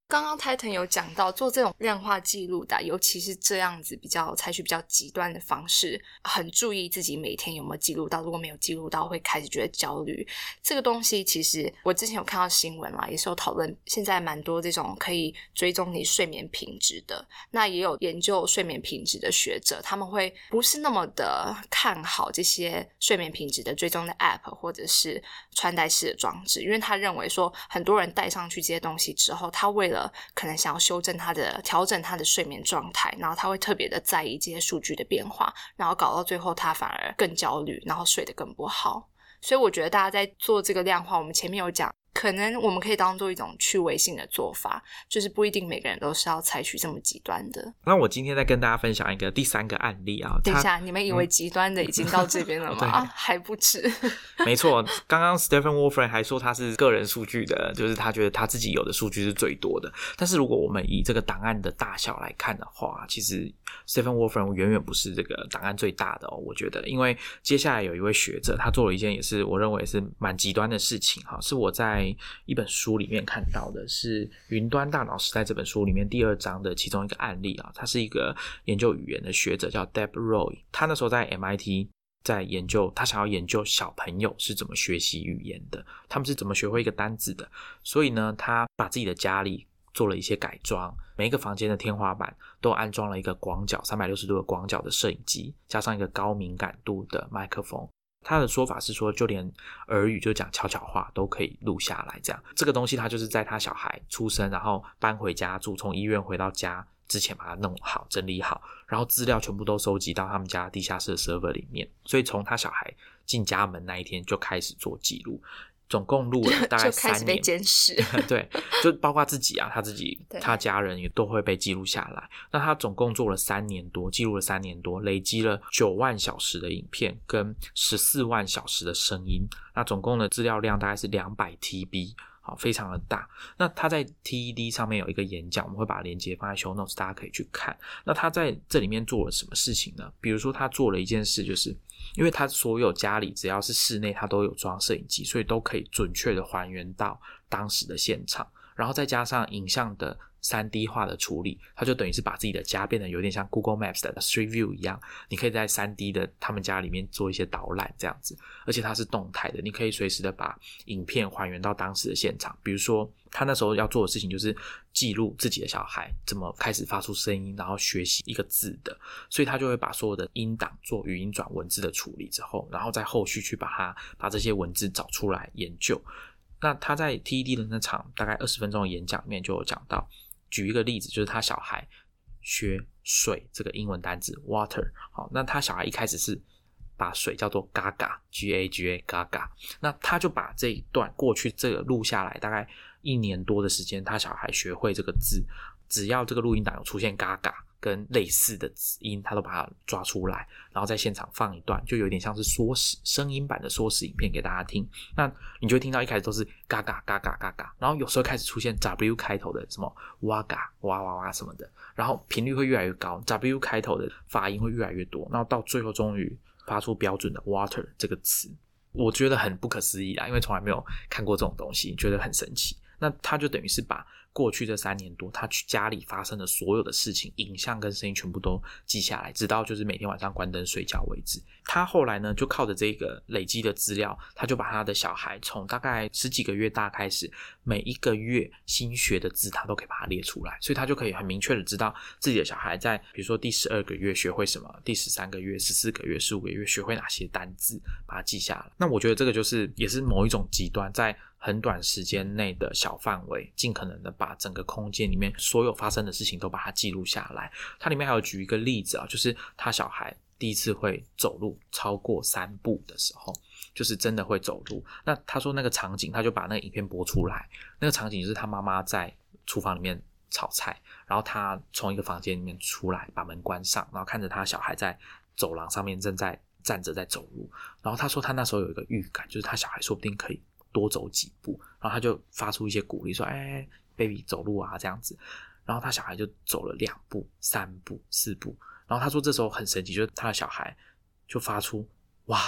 [SPEAKER 2] 刚刚 Titan 有讲到做这种量化记录的，尤其是这样子比较采取比较极端的方式，很注意自己每天有没有记录到，如果没有记录到，会开始觉得焦虑。这个东西其实我之前有看到新闻啦，也是有讨论，现在蛮多这种可以追踪你睡眠品质的，那也有研究睡眠品质的学者，他们会不是那么的看好这些睡眠品质的追踪的 App 或者是穿戴式的装置，因为他认为说很多人戴上去这些东西之后，他为了可能想要修正他的、调整他的睡眠状态，然后他会特别的在意这些数据的变化，然后搞到最后他反而更焦虑，然后睡得更不好。所以我觉得大家在做这个量化，我们前面有讲。可能我们可以当做一种趣味性的做法，就是不一定每个人都是要采取这么极端的。
[SPEAKER 1] 那我今天再跟大家分享一个第三个案例啊。
[SPEAKER 2] 等一下，你们以为极端的已经到这边了 吗？还不止。
[SPEAKER 1] 没错，刚刚 Stephen Wolfram 还说他是个人数据的，就是他觉得他自己有的数据是最多的。但是如果我们以这个档案的大小来看的话，其实 Stephen Wolfram 远远不是这个档案最大的哦。我觉得，因为接下来有一位学者，他做了一件也是我认为是蛮极端的事情哈，是我在。一本书里面看到的，是《云端大脑时代》这本书里面第二章的其中一个案例啊。他是一个研究语言的学者，叫 Deb Roy。他那时候在 MIT 在研究，他想要研究小朋友是怎么学习语言的，他们是怎么学会一个单字的。所以呢，他把自己的家里做了一些改装，每一个房间的天花板都安装了一个广角三百六十度的广角的摄影机，加上一个高敏感度的麦克风。他的说法是说，就连耳语就讲悄悄话都可以录下来。这样，这个东西他就是在他小孩出生，然后搬回家住，从医院回到家之前把它弄好、整理好，然后资料全部都收集到他们家地下室的 server 里面。所以从他小孩进家门那一天就开始做记录。总共录了大概三
[SPEAKER 2] 年，监视。
[SPEAKER 1] 对，就包括自己啊，他自己、他家人也都会被记录下来。那他总共做了三年多，记录了三年多，累积了九万小时的影片跟十四万小时的声音。那总共的资料量大概是两百 TB，好，非常的大。那他在 TED 上面有一个演讲，我们会把链接放在 Show Notes，大家可以去看。那他在这里面做了什么事情呢？比如说，他做了一件事，就是。因为他所有家里只要是室内，他都有装摄影机，所以都可以准确的还原到当时的现场。然后再加上影像的三 D 化的处理，它就等于是把自己的家变得有点像 Google Maps 的 Street View 一样。你可以在三 D 的他们家里面做一些导览这样子，而且它是动态的，你可以随时的把影片还原到当时的现场。比如说。他那时候要做的事情就是记录自己的小孩怎么开始发出声音，然后学习一个字的，所以他就会把所有的音档做语音转文字的处理之后，然后再后续去把它把这些文字找出来研究。那他在 TED 的那场大概二十分钟的演讲里面就有讲到，举一个例子，就是他小孩学水这个英文单词 water，好，那他小孩一开始是。把水叫做嘎嘎，G A G A 嘎嘎，那他就把这一段过去这个录下来，大概一年多的时间，他小孩学会这个字，只要这个录音档有出现嘎嘎跟类似的音，他都把它抓出来，然后在现场放一段，就有点像是缩时声音版的缩时影片给大家听。那你就会听到一开始都是嘎嘎嘎嘎嘎嘎，然后有时候开始出现 W 开头的什么哇嘎哇哇哇什么的，然后频率会越来越高，W 开头的发音会越来越多，然后到最后终于。发出标准的 water 这个词，我觉得很不可思议啊，因为从来没有看过这种东西，觉得很神奇。那他就等于是把。过去这三年多，他去家里发生的所有的事情，影像跟声音全部都记下来，直到就是每天晚上关灯睡觉为止。他后来呢，就靠着这个累积的资料，他就把他的小孩从大概十几个月大开始，每一个月新学的字，他都可以把它列出来，所以他就可以很明确的知道自己的小孩在比如说第十二个月学会什么，第十三个月、十四个月、十五个月学会哪些单字，把它记下来。那我觉得这个就是也是某一种极端在。很短时间内的小范围，尽可能的把整个空间里面所有发生的事情都把它记录下来。它里面还有举一个例子啊，就是他小孩第一次会走路超过三步的时候，就是真的会走路。那他说那个场景，他就把那个影片播出来。那个场景就是他妈妈在厨房里面炒菜，然后他从一个房间里面出来，把门关上，然后看着他小孩在走廊上面正在站着在走路。然后他说他那时候有一个预感，就是他小孩说不定可以。多走几步，然后他就发出一些鼓励，说：“哎，baby，走路啊，这样子。”然后他小孩就走了两步、三步、四步，然后他说这时候很神奇，就是他的小孩就发出“哇”，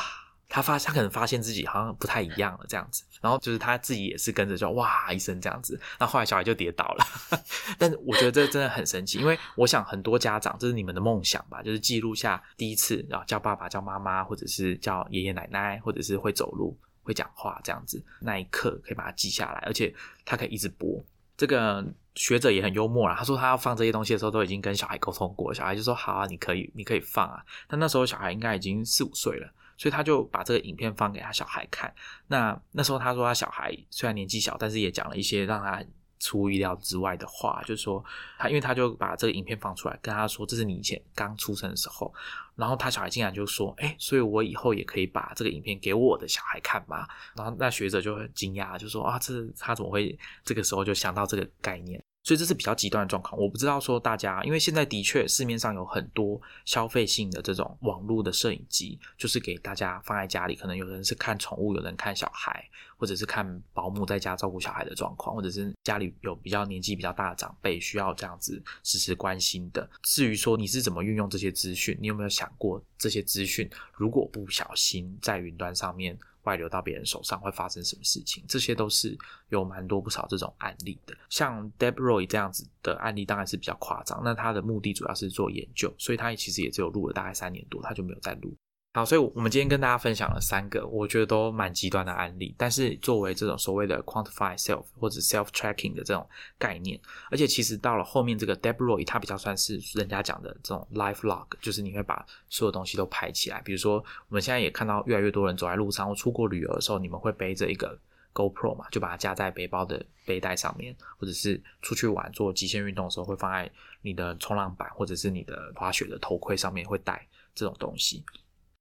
[SPEAKER 1] 他发他可能发现自己好像不太一样了，这样子。然后就是他自己也是跟着叫“哇”一声这样子。那后来小孩就跌倒了，但是我觉得这真的很神奇，因为我想很多家长这是你们的梦想吧，就是记录下第一次，然后叫爸爸、叫妈妈，或者是叫爷爷奶奶，或者是会走路。会讲话这样子，那一刻可以把它记下来，而且它可以一直播。这个学者也很幽默啦，他说他要放这些东西的时候，都已经跟小孩沟通过，小孩就说好啊，你可以，你可以放啊。但那时候小孩应该已经四五岁了，所以他就把这个影片放给他小孩看。那那时候他说他小孩虽然年纪小，但是也讲了一些让他。出意料之外的话，就是说他，因为他就把这个影片放出来，跟他说这是你以前刚出生的时候，然后他小孩竟然就说，哎，所以我以后也可以把这个影片给我的小孩看嘛。然后那学者就很惊讶，就说啊，这他怎么会这个时候就想到这个概念？所以这是比较极端的状况，我不知道说大家，因为现在的确市面上有很多消费性的这种网络的摄影机，就是给大家放在家里，可能有人是看宠物，有人看小孩，或者是看保姆在家照顾小孩的状况，或者是家里有比较年纪比较大的长辈需要这样子时时关心的。至于说你是怎么运用这些资讯，你有没有想过这些资讯如果不小心在云端上面？外流到别人手上会发生什么事情，这些都是有蛮多不少这种案例的。像 Deb Roy 这样子的案例当然是比较夸张，那他的目的主要是做研究，所以他其实也只有录了大概三年多，他就没有再录。好，所以我们今天跟大家分享了三个，我觉得都蛮极端的案例。但是作为这种所谓的 quantify self 或者 self tracking 的这种概念，而且其实到了后面这个 Deb Roy，它比较算是人家讲的这种 life log，就是你会把所有东西都拍起来。比如说，我们现在也看到越来越多人走在路上或出国旅游的时候，你们会背着一个 GoPro 嘛，就把它夹在背包的背带上面，或者是出去玩做极限运动的时候，会放在你的冲浪板或者是你的滑雪的头盔上面会带这种东西。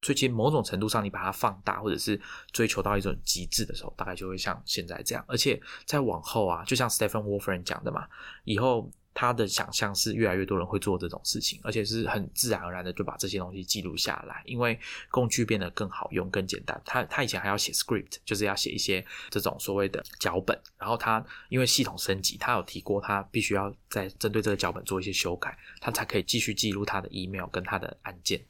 [SPEAKER 1] 所以，其实某种程度上，你把它放大，或者是追求到一种极致的时候，大概就会像现在这样。而且，再往后啊，就像 Stephen Wolfram 讲的嘛，以后他的想象是越来越多人会做这种事情，而且是很自然而然的就把这些东西记录下来，因为工具变得更好用、更简单。他他以前还要写 script，就是要写一些这种所谓的脚本，然后他因为系统升级，他有提过，他必须要在针对这个脚本做一些修改，他才可以继续记录他的 email 跟他的案件。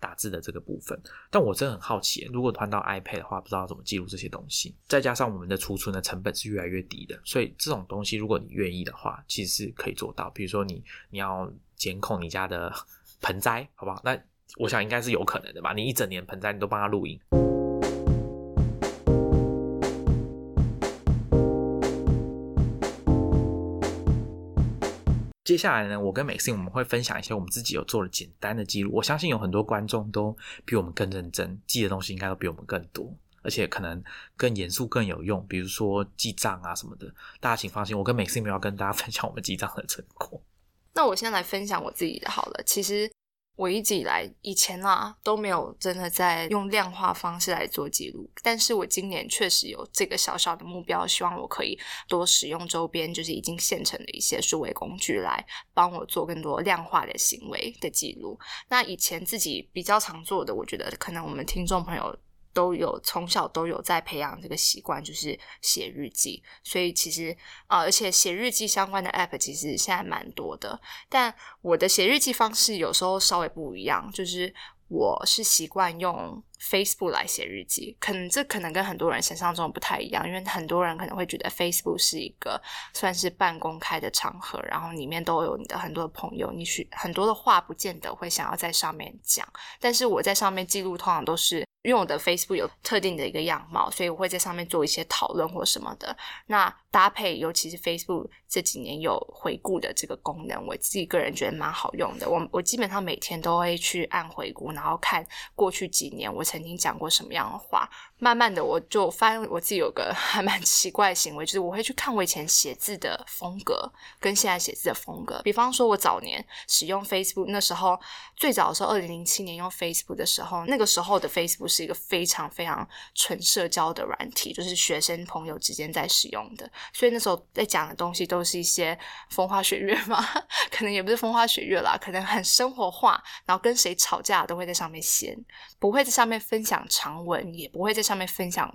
[SPEAKER 1] 打字的这个部分，但我真的很好奇，如果换到 iPad 的话，不知道怎么记录这些东西。再加上我们的储存的成本是越来越低的，所以这种东西，如果你愿意的话，其实是可以做到。比如说你你要监控你家的 盆栽，好不好？那我想应该是有可能的吧。你一整年盆栽你都帮他录音。接下来呢，我跟 Maxine 我们会分享一些我们自己有做的简单的记录。我相信有很多观众都比我们更认真，记的东西应该都比我们更多，而且可能更严肃、更有用。比如说记账啊什么的，大家请放心，我跟 Maxine 要跟大家分享我们记账的成果。
[SPEAKER 2] 那我先来分享我自己的好了，其实。我一直以来以前啦都没有真的在用量化方式来做记录，但是我今年确实有这个小小的目标，希望我可以多使用周边就是已经现成的一些数位工具来帮我做更多量化的行为的记录。那以前自己比较常做的，我觉得可能我们听众朋友。都有从小都有在培养这个习惯，就是写日记。所以其实啊，而且写日记相关的 App 其实现在蛮多的。但我的写日记方式有时候稍微不一样，就是我是习惯用 Facebook 来写日记。可能这可能跟很多人想象中不太一样，因为很多人可能会觉得 Facebook 是一个算是半公开的场合，然后里面都有你的很多的朋友，你许很多的话不见得会想要在上面讲。但是我在上面记录，通常都是。因为我的 Facebook 有特定的一个样貌，所以我会在上面做一些讨论或什么的。那搭配，尤其是 Facebook 这几年有回顾的这个功能，我自己个人觉得蛮好用的。我我基本上每天都会去按回顾，然后看过去几年我曾经讲过什么样的话。慢慢的，我就发现我自己有个还蛮奇怪的行为，就是我会去看我以前写字的风格跟现在写字的风格。比方说，我早年使用 Facebook 那时候，最早的时候，二零零七年用 Facebook 的时候，那个时候的 Facebook 是一个非常非常纯社交的软体，就是学生朋友之间在使用的。所以那时候在讲的东西都是一些风花雪月嘛，可能也不是风花雪月啦，可能很生活化。然后跟谁吵架都会在上面写，不会在上面分享长文，也不会在上面分享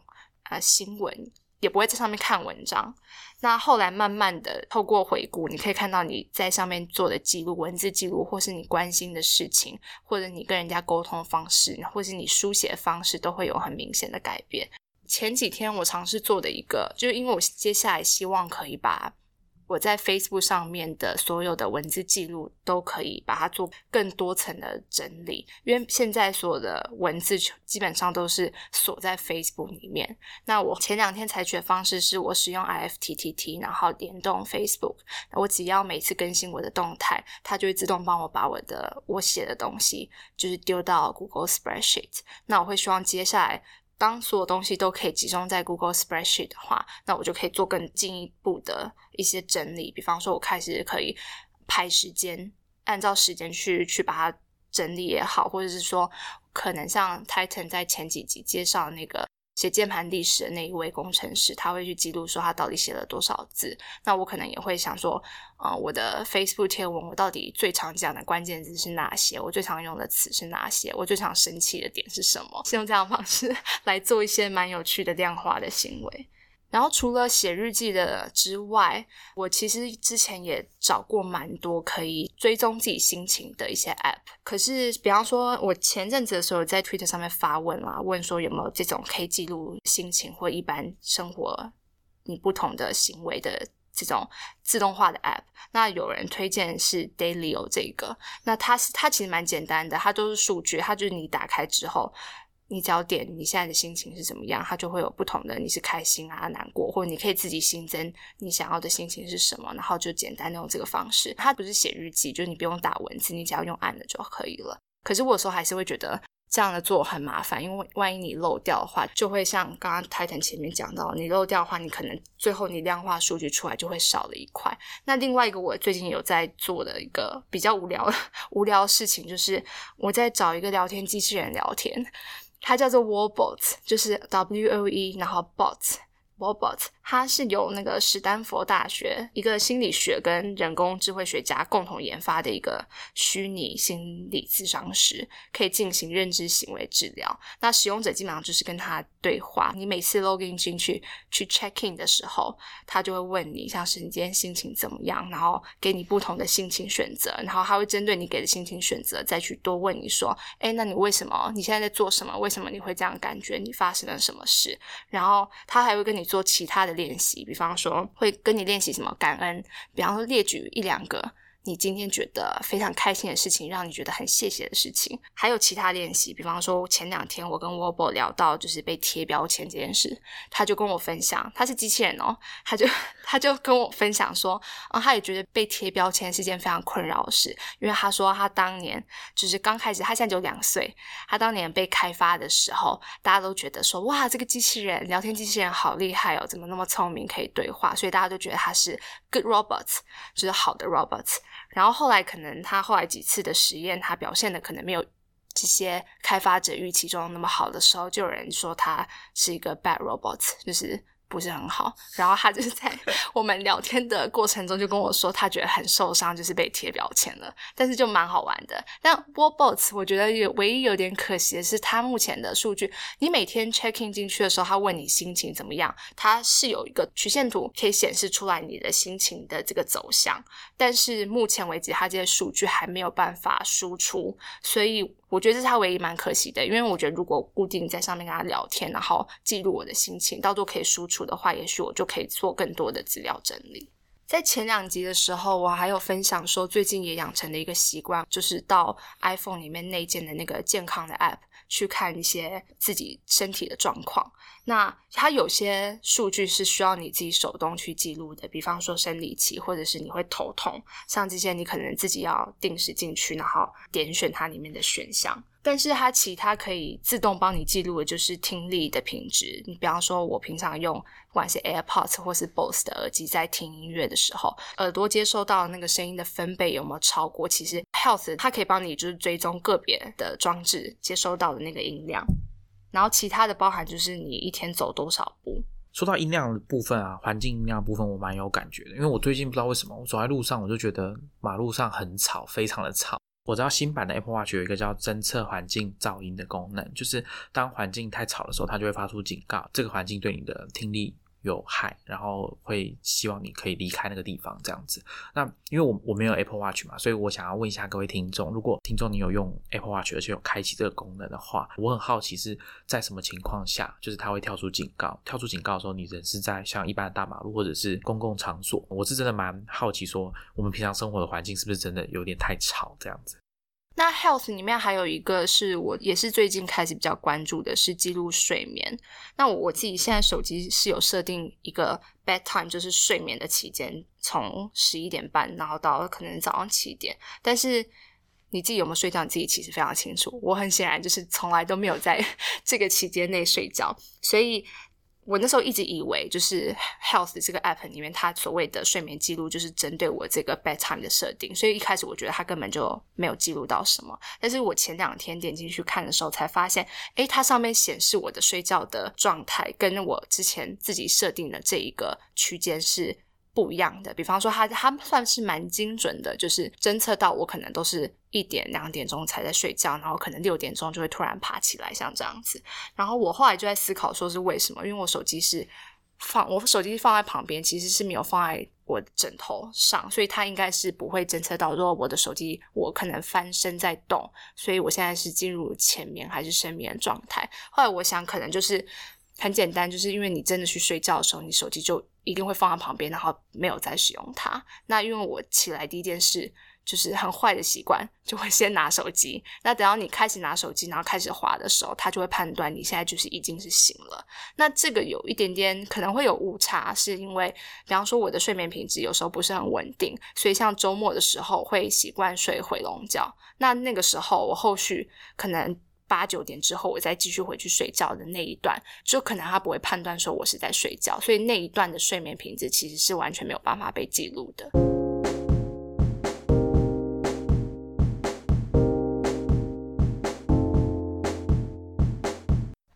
[SPEAKER 2] 啊新闻，也不会在上面看文章。那后来慢慢的透过回顾，你可以看到你在上面做的记录、文字记录，或是你关心的事情，或者你跟人家沟通方式，或是你书写方式，都会有很明显的改变。前几天我尝试做的一个，就是因为我接下来希望可以把我在 Facebook 上面的所有的文字记录都可以把它做更多层的整理，因为现在所有的文字基本上都是锁在 Facebook 里面。那我前两天采取的方式是我使用 IFTTT，然后联动 Facebook，我只要每次更新我的动态，它就会自动帮我把我的我写的东西就是丢到 Google Spreadsheet。那我会希望接下来。当所有东西都可以集中在 Google Spreadsheet 的话，那我就可以做更进一步的一些整理。比方说，我开始可以排时间，按照时间去去把它整理也好，或者是说，可能像 Titan 在前几集介绍那个。写键盘历史的那一位工程师，他会去记录说他到底写了多少字。那我可能也会想说，呃，我的 Facebook 贴文，我到底最常讲的关键字是哪些？我最常用的词是哪些？我最常生气的点是什么？是用这样方式 来做一些蛮有趣的量化的行为。然后除了写日记的之外，我其实之前也找过蛮多可以追踪自己心情的一些 App。可是，比方说，我前阵子的时候在 Twitter 上面发问啦，问说有没有这种可以记录心情或一般生活你不同的行为的这种自动化的 App。那有人推荐是 Dailyo 这个，那它是它其实蛮简单的，它都是数据，它就是你打开之后。你只要点你现在的心情是怎么样，它就会有不同的，你是开心啊、难过，或者你可以自己新增你想要的心情是什么，然后就简单用这个方式。它不是写日记，就是你不用打文字，你只要用按的就可以了。可是我有时候还是会觉得这样的做很麻烦，因为万一你漏掉的话，就会像刚刚 Titan 前面讲到，你漏掉的话，你可能最后你量化数据出来就会少了一块。那另外一个我最近有在做的一个比较无聊 无聊的事情，就是我在找一个聊天机器人聊天。它叫做 Warbot，就是 W O E，然后 Bot。它是由那个史丹佛大学一个心理学跟人工智慧学家共同研发的一个虚拟心理咨商师，可以进行认知行为治疗。那使用者基本上就是跟他对话。你每次 login 进去去 check in 的时候，他就会问你，像是你今天心情怎么样，然后给你不同的心情选择，然后他会针对你给的心情选择，再去多问你说，哎，那你为什么？你现在在做什么？为什么你会这样感觉？你发生了什么事？然后他还会跟你。做其他的练习，比方说会跟你练习什么感恩，比方说列举一两个。你今天觉得非常开心的事情，让你觉得很谢谢的事情，还有其他练习，比方说前两天我跟 w o b o 聊到就是被贴标签这件事，他就跟我分享，他是机器人哦，他就他就跟我分享说，啊，他也觉得被贴标签是件非常困扰的事，因为他说他当年就是刚开始，他现在只有两岁，他当年被开发的时候，大家都觉得说，哇，这个机器人聊天机器人好厉害哦，怎么那么聪明，可以对话，所以大家都觉得他是 good robots，就是好的 robots。然后后来可能他后来几次的实验，他表现的可能没有这些开发者预期中那么好的时候，就有人说他是一个 bad robot，就是。不是很好，然后他就是在 我们聊天的过程中就跟我说，他觉得很受伤，就是被贴标签了，但是就蛮好玩的。但 Wallbots 我觉得有唯一有点可惜的是，他目前的数据，你每天 checking 进去的时候，他问你心情怎么样，它是有一个曲线图可以显示出来你的心情的这个走向，但是目前为止，它这些数据还没有办法输出，所以。我觉得这是他唯一蛮可惜的，因为我觉得如果固定在上面跟他聊天，然后记录我的心情，到时候可以输出的话，也许我就可以做更多的资料整理。在前两集的时候，我还有分享说，最近也养成的一个习惯，就是到 iPhone 里面内建的那个健康的 App 去看一些自己身体的状况。那它有些数据是需要你自己手动去记录的，比方说生理期，或者是你会头痛，像这些你可能自己要定时进去，然后点选它里面的选项。但是它其他可以自动帮你记录的，就是听力的品质。你比方说，我平常用不管是 AirPods 或是 Bose 的耳机，在听音乐的时候，耳朵接收到那个声音的分贝有没有超过？其实 Health 它可以帮你就是追踪个别的装置接收到的那个音量。然后其他的包含就是你一天走多少步。
[SPEAKER 1] 说到音量的部分啊，环境音量部分我蛮有感觉的，因为我最近不知道为什么，我走在路上我就觉得马路上很吵，非常的吵。我知道新版的 Apple Watch 有一个叫侦测环境噪音的功能，就是当环境太吵的时候，它就会发出警告，这个环境对你的听力。有害，然后会希望你可以离开那个地方，这样子。那因为我我没有 Apple Watch 嘛，所以我想要问一下各位听众，如果听众你有用 Apple Watch 而且有开启这个功能的话，我很好奇是在什么情况下，就是它会跳出警告。跳出警告的时候，你人是在像一般的大马路或者是公共场所，我是真的蛮好奇，说我们平常生活的环境是不是真的有点太吵这样子。
[SPEAKER 2] 那 Health 里面还有一个是我也是最近开始比较关注的，是记录睡眠。那我自己现在手机是有设定一个 bedtime，就是睡眠的期间，从十一点半然后到可能早上七点。但是你自己有没有睡觉，你自己其实非常清楚。我很显然就是从来都没有在 这个期间内睡觉，所以。我那时候一直以为，就是 Health 这个 App 里面，它所谓的睡眠记录就是针对我这个 bedtime 的设定，所以一开始我觉得它根本就没有记录到什么。但是我前两天点进去看的时候，才发现，诶，它上面显示我的睡觉的状态，跟我之前自己设定的这一个区间是。不一样的，比方说，它它算是蛮精准的，就是侦测到我可能都是一点两点钟才在睡觉，然后可能六点钟就会突然爬起来，像这样子。然后我后来就在思考，说是为什么？因为我手机是放我手机放在旁边，其实是没有放在我枕头上，所以它应该是不会侦测到，如果我的手机我可能翻身在动，所以我现在是进入前眠还是深眠状态。后来我想，可能就是很简单，就是因为你真的去睡觉的时候，你手机就一定会放在旁边，然后没有再使用它。那因为我起来第一件事。就是很坏的习惯，就会先拿手机。那等到你开始拿手机，然后开始滑的时候，它就会判断你现在就是已经是醒了。那这个有一点点可能会有误差，是因为比方说我的睡眠品质有时候不是很稳定，所以像周末的时候会习惯睡回笼觉。那那个时候我后续可能八九点之后，我再继续回去睡觉的那一段，就可能他不会判断说我是在睡觉，所以那一段的睡眠品质其实是完全没有办法被记录的。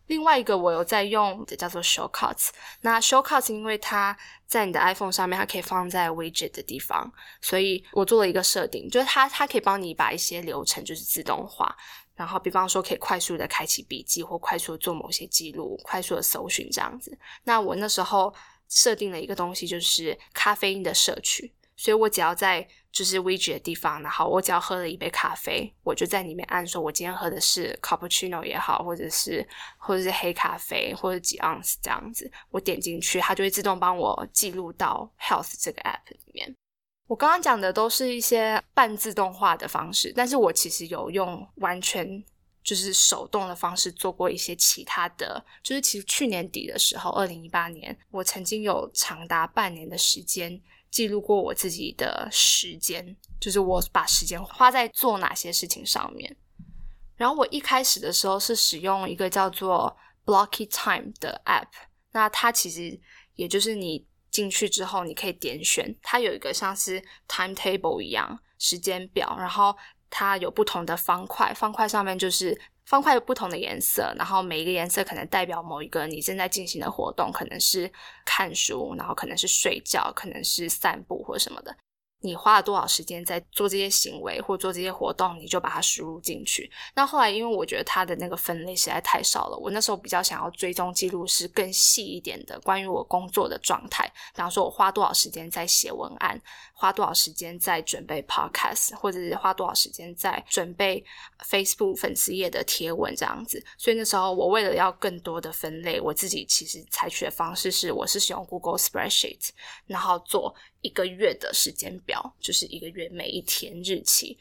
[SPEAKER 2] 另外一个我有在用的叫做 Shortcuts，那 Shortcuts 因为它在你的 iPhone 上面，它可以放在 Widget 的地方，所以我做了一个设定，就是它它可以帮你把一些流程就是自动化，然后比方说可以快速的开启笔记或快速做某些记录，快速的搜寻这样子。那我那时候设定了一个东西，就是咖啡因的摄取。所以我只要在就是 widget 的地方，然后我只要喝了一杯咖啡，我就在里面按说，我今天喝的是 cappuccino 也好，或者是或者是黑咖啡，或者几盎司这样子，我点进去，它就会自动帮我记录到 health 这个 app 里面。我刚刚讲的都是一些半自动化的方式，但是我其实有用完全就是手动的方式做过一些其他的，就是其实去年底的时候，二零一八年，我曾经有长达半年的时间。记录过我自己的时间，就是我把时间花在做哪些事情上面。然后我一开始的时候是使用一个叫做 Blocky Time 的 App，那它其实也就是你进去之后，你可以点选，它有一个像是 Timetable 一样时间表，然后它有不同的方块，方块上面就是。方块有不同的颜色，然后每一个颜色可能代表某一个你正在进行的活动，可能是看书，然后可能是睡觉，可能是散步或什么的。你花了多少时间在做这些行为或做这些活动，你就把它输入进去。那后来，因为我觉得它的那个分类实在太少了，我那时候比较想要追踪记录是更细一点的，关于我工作的状态。比方说，我花多少时间在写文案，花多少时间在准备 podcast，或者是花多少时间在准备 Facebook 粉丝页的贴文这样子。所以那时候，我为了要更多的分类，我自己其实采取的方式是，我是使用 Google Spreadsheet，然后做。一个月的时间表就是一个月每一天日期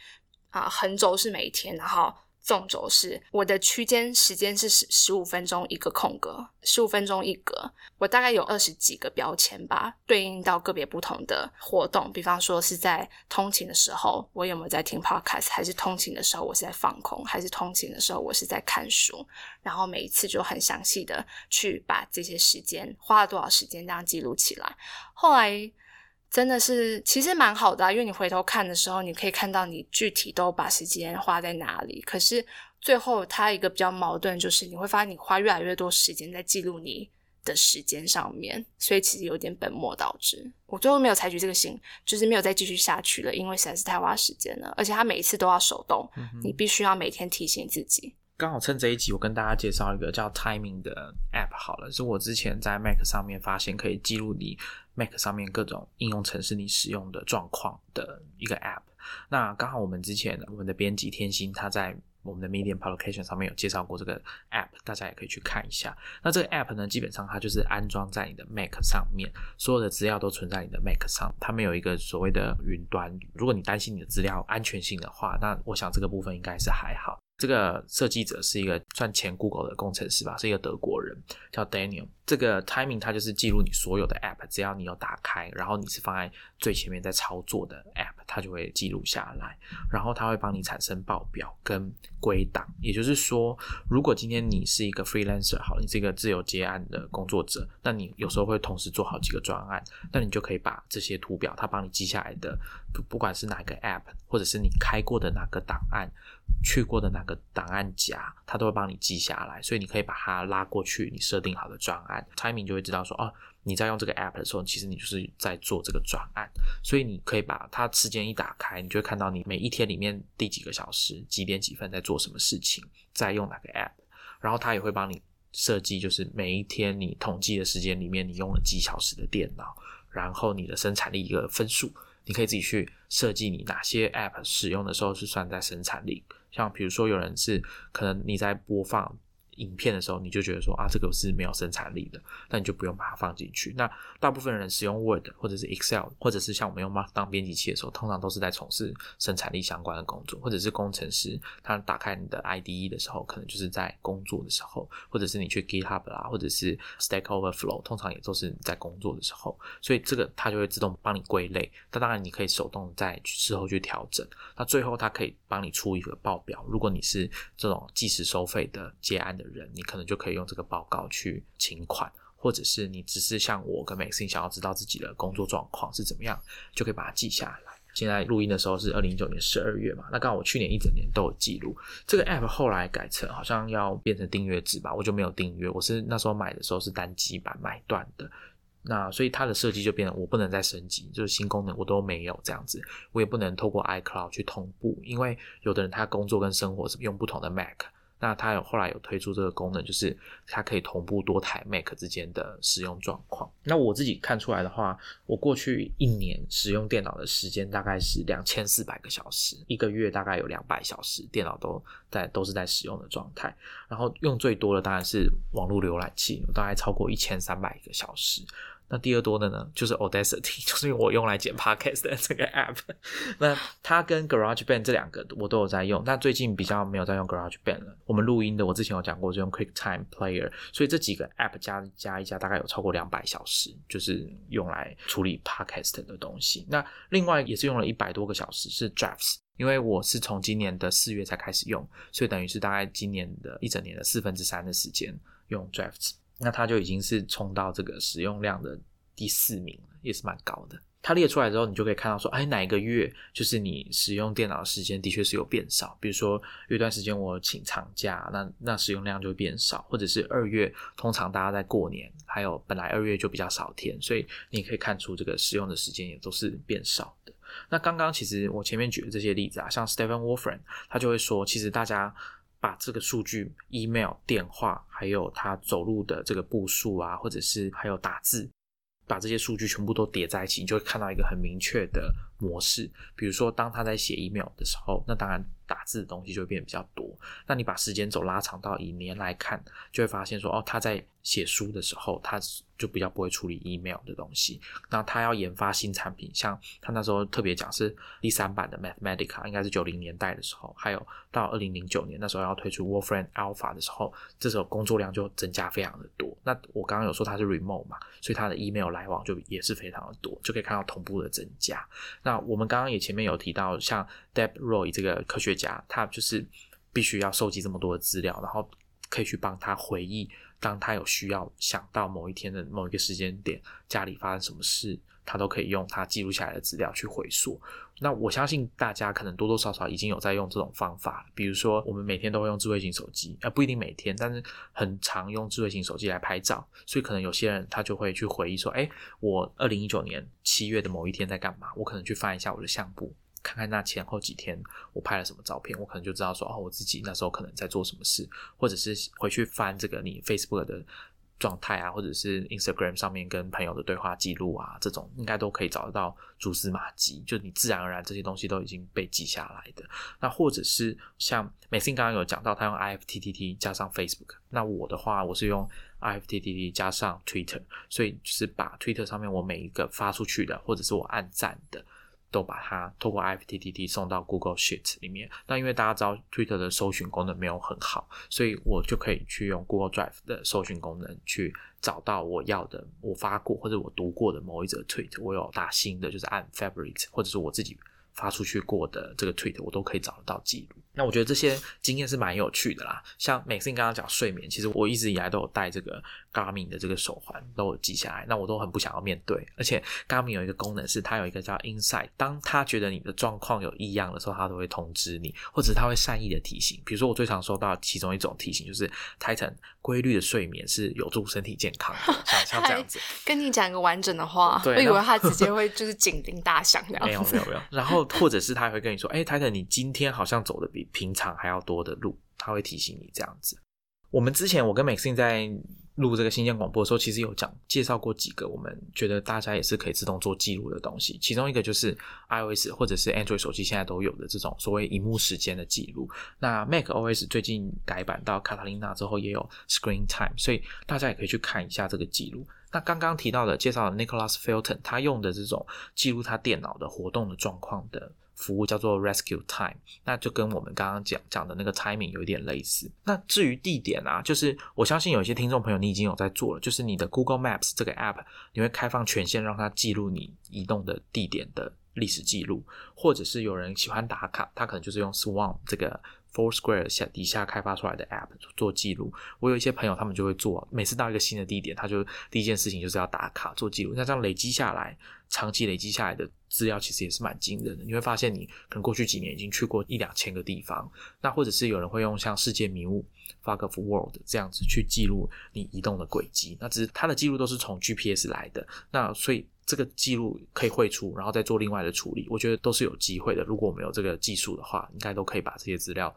[SPEAKER 2] 啊，横轴是每一天，然后纵轴是我的区间时间是十十五分钟一个空格，十五分钟一格，我大概有二十几个标签吧，对应到个别不同的活动，比方说是在通勤的时候，我有没有在听 podcast，还是通勤的时候我是在放空，还是通勤的时候我是在看书，然后每一次就很详细的去把这些时间花了多少时间这样记录起来，后来。真的是，其实蛮好的，因为你回头看的时候，你可以看到你具体都把时间花在哪里。可是最后，它一个比较矛盾，就是你会发现你花越来越多时间在记录你的时间上面，所以其实有点本末倒置。我最后没有采取这个行，就是没有再继续下去了，因为实在是太花时间了，而且它每一次都要手动，你必须要每天提醒自己。
[SPEAKER 1] 刚好趁这一集，我跟大家介绍一个叫 Timing 的 App 好了，是我之前在 Mac 上面发现可以记录你 Mac 上面各种应用程式你使用的状况的一个 App。那刚好我们之前我们的编辑天心他在我们的 Medium Publication 上面有介绍过这个 App，大家也可以去看一下。那这个 App 呢，基本上它就是安装在你的 Mac 上面，所有的资料都存在你的 Mac 上，它没有一个所谓的云端。如果你担心你的资料安全性的话，那我想这个部分应该是还好。这个设计者是一个算前 Google 的工程师吧，是一个德国人，叫 Daniel。这个 Timing 它就是记录你所有的 App，只要你有打开，然后你是放在最前面在操作的 App，它就会记录下来，然后它会帮你产生报表跟归档。也就是说，如果今天你是一个 Freelancer，好，你是一个自由接案的工作者，那你有时候会同时做好几个专案，那你就可以把这些图表，它帮你记下来的，不不管是哪个 App，或者是你开过的哪个档案。去过的哪个档案夹，它都会帮你记下来，所以你可以把它拉过去，你设定好的专案，Timing 就会知道说，哦，你在用这个 App 的时候，其实你就是在做这个专案，所以你可以把它时间一打开，你就会看到你每一天里面第几个小时、几点几分在做什么事情，在用哪个 App，然后它也会帮你设计，就是每一天你统计的时间里面，你用了几小时的电脑，然后你的生产力一个分数，你可以自己去设计你哪些 App 使用的时候是算在生产力。像比如说有人是可能你在播放。影片的时候，你就觉得说啊，这个是没有生产力的，那你就不用把它放进去。那大部分人使用 Word 或者是 Excel，或者是像我们用 Markdown 编辑器的时候，通常都是在从事生产力相关的工作，或者是工程师他打开你的 IDE 的时候，可能就是在工作的时候，或者是你去 GitHub 啦，或者是 Stack Overflow，通常也都是在工作的时候。所以这个它就会自动帮你归类。那当然你可以手动在事后去调整。那最后它可以帮你出一个报表。如果你是这种计时收费的接案的。人，你可能就可以用这个报告去请款，或者是你只是像我跟 Maxine 想要知道自己的工作状况是怎么样，就可以把它记下来。现在录音的时候是二零一九年十二月嘛，那刚好我去年一整年都有记录。这个 App 后来改成好像要变成订阅制吧，我就没有订阅。我是那时候买的时候是单机版买断的，那所以它的设计就变成我不能再升级，就是新功能我都没有这样子，我也不能透过 iCloud 去同步，因为有的人他工作跟生活是用不同的 Mac。那它有后来有推出这个功能，就是它可以同步多台 Mac 之间的使用状况。那我自己看出来的话，我过去一年使用电脑的时间大概是两千四百个小时，一个月大概有两百小时，电脑都在都是在使用的状态。然后用最多的当然是网络浏览器，大概超过一千三百个小时。那第二多的呢，就是 Audacity，就是我用来剪 podcast 的这个 app。那它跟 GarageBand 这两个我都有在用，但最近比较没有在用 GarageBand 了。我们录音的，我之前有讲过，就用 QuickTime Player，所以这几个 app 加加一加，大概有超过两百小时，就是用来处理 podcast 的东西。那另外也是用了一百多个小时是 Drafts，因为我是从今年的四月才开始用，所以等于是大概今年的一整年的四分之三的时间用 Drafts。那它就已经是冲到这个使用量的第四名了，也是蛮高的。它列出来之后，你就可以看到说，哎，哪一个月就是你使用电脑的时间的确是有变少。比如说有一段时间我请长假，那那使用量就会变少。或者是二月，通常大家在过年，还有本来二月就比较少天，所以你可以看出这个使用的时间也都是变少的。那刚刚其实我前面举的这些例子啊，像 Stephen Wolfram，他就会说，其实大家。把这个数据、email、电话，还有他走路的这个步数啊，或者是还有打字，把这些数据全部都叠在一起，你就会看到一个很明确的模式。比如说，当他在写 email 的时候，那当然。打字的东西就会变得比较多。那你把时间轴拉长到以年来看，就会发现说，哦，他在写书的时候，他就比较不会处理 email 的东西。那他要研发新产品，像他那时候特别讲是第三版的 Mathematica，应该是九零年代的时候，还有到二零零九年那时候要推出 Wolfram Alpha 的时候，这时候工作量就增加非常的多。那我刚刚有说它是 remote 嘛，所以它的 email 来往就也是非常的多，就可以看到同步的增加。那我们刚刚也前面有提到，像 Deb Roy 这个科学家，他就是必须要收集这么多的资料，然后可以去帮他回忆，当他有需要想到某一天的某一个时间点，家里发生什么事，他都可以用他记录下来的资料去回溯。那我相信大家可能多多少少已经有在用这种方法，比如说我们每天都会用智慧型手机，呃，不一定每天，但是很常用智慧型手机来拍照，所以可能有些人他就会去回忆说，哎，我二零一九年七月的某一天在干嘛？我可能去翻一下我的相簿。看看那前后几天我拍了什么照片，我可能就知道说哦，我自己那时候可能在做什么事，或者是回去翻这个你 Facebook 的状态啊，或者是 Instagram 上面跟朋友的对话记录啊，这种应该都可以找得到蛛丝马迹，就你自然而然这些东西都已经被记下来的。那或者是像美信刚刚有讲到，他用 IFTTT 加上 Facebook，那我的话我是用 IFTTT 加上 Twitter，所以就是把 Twitter 上面我每一个发出去的，或者是我按赞的。都把它透过 IFTTT 送到 Google Sheet 里面。那因为大家知道 Twitter 的搜寻功能没有很好，所以我就可以去用 Google Drive 的搜寻功能去找到我要的、我发过或者我读过的某一则 Tweet。我有打新的，就是按 Favorite，或者是我自己发出去过的这个 Tweet，我都可以找得到记录。那我觉得这些经验是蛮有趣的啦。像每次你刚刚讲睡眠，其实我一直以来都有戴这个 Garmin 的这个手环，都有记下来。那我都很不想要面对。而且 Garmin 有一个功能是，它有一个叫 Insight，当他觉得你的状况有异样的时候，他都会通知你，或者他会善意的提醒。比如说我最常收到其中一种提醒就是 Titan 规律的睡眠是有助身体健康的，像像这样子。
[SPEAKER 2] 跟你讲一个完整的话，我以为他直接会就是警铃大响这样。
[SPEAKER 1] 没有没有没有。然后或者是他会跟你说，哎，Titan 你今天好像走的比平常还要多的路，他会提醒你这样子。我们之前我跟 Maxine 在录这个新鲜广播的时候，其实有讲介绍过几个我们觉得大家也是可以自动做记录的东西。其中一个就是 iOS 或者是 Android 手机现在都有的这种所谓荧幕时间的记录。那 Mac OS 最近改版到卡塔琳娜之后也有 Screen Time，所以大家也可以去看一下这个记录。那刚刚提到的介绍的 Nicholas Filton，他用的这种记录他电脑的活动的状况的。服务叫做 Rescue Time，那就跟我们刚刚讲讲的那个 timing 有一点类似。那至于地点啊，就是我相信有一些听众朋友你已经有在做了，就是你的 Google Maps 这个 app，你会开放权限让它记录你移动的地点的历史记录，或者是有人喜欢打卡，他可能就是用 Swam 这个。Foursquare 下底下开发出来的 App 做记录，我有一些朋友他们就会做，每次到一个新的地点，他就第一件事情就是要打卡做记录。那这样累积下来，长期累积下来的资料其实也是蛮惊人的。你会发现，你可能过去几年已经去过一两千个地方，那或者是有人会用像世界迷雾 Fog of World 这样子去记录你移动的轨迹。那只是它的记录都是从 GPS 来的，那所以这个记录可以汇出，然后再做另外的处理，我觉得都是有机会的。如果我们有这个技术的话，应该都可以把这些资料。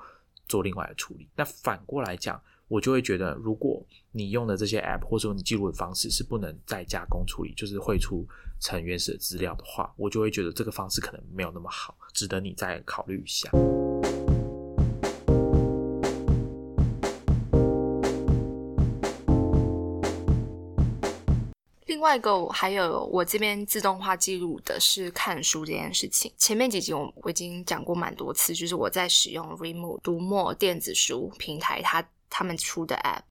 [SPEAKER 1] 做另外的处理。那反过来讲，我就会觉得，如果你用的这些 App 或者说你记录的方式是不能再加工处理，就是汇出成原始的资料的话，我就会觉得这个方式可能没有那么好，值得你再考虑一下。
[SPEAKER 2] 另外一个还有我这边自动化记录的是看书这件事情。前面几集我我已经讲过蛮多次，就是我在使用 Remove 读墨电子书平台，它他们出的 App，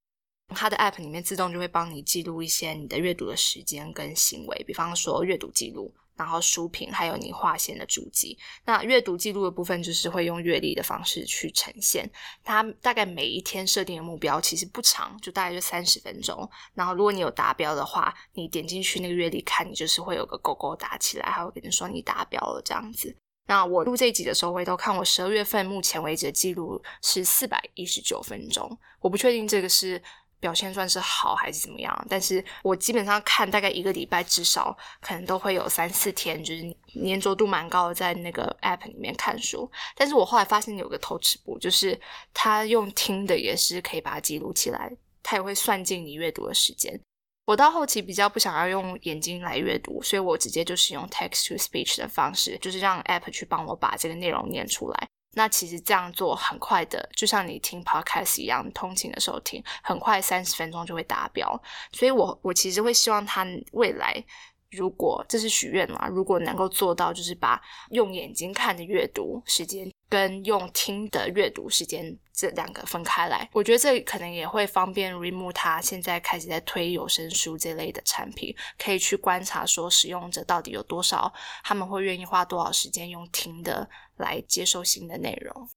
[SPEAKER 2] 它的 App 里面自动就会帮你记录一些你的阅读的时间跟行为，比方说阅读记录。然后书评，还有你划线的注记。那阅读记录的部分，就是会用阅历的方式去呈现。它大概每一天设定的目标其实不长，就大概就三十分钟。然后如果你有达标的话，你点进去那个阅历看，你就是会有个勾勾打起来，还会跟你说你达标了这样子。那我录这一集的时候，回头看我十二月份目前为止的记录是四百一十九分钟。我不确定这个是。表现算是好还是怎么样？但是我基本上看大概一个礼拜，至少可能都会有三四天，就是粘着度蛮高的，在那个 app 里面看书。但是我后来发现有个偷吃步，就是他用听的也是可以把它记录起来，他也会算进你阅读的时间。我到后期比较不想要用眼睛来阅读，所以我直接就是用 text to speech 的方式，就是让 app 去帮我把这个内容念出来。那其实这样做很快的，就像你听 podcast 一样，通勤的时候听，很快三十分钟就会达标。所以我我其实会希望他未来，如果这是许愿嘛，如果能够做到，就是把用眼睛看的阅读时间。跟用听的阅读时间这两个分开来，我觉得这可能也会方便 Remove 他现在开始在推有声书这类的产品，可以去观察说使用者到底有多少，他们会愿意花多少时间用听的来接受新的内容。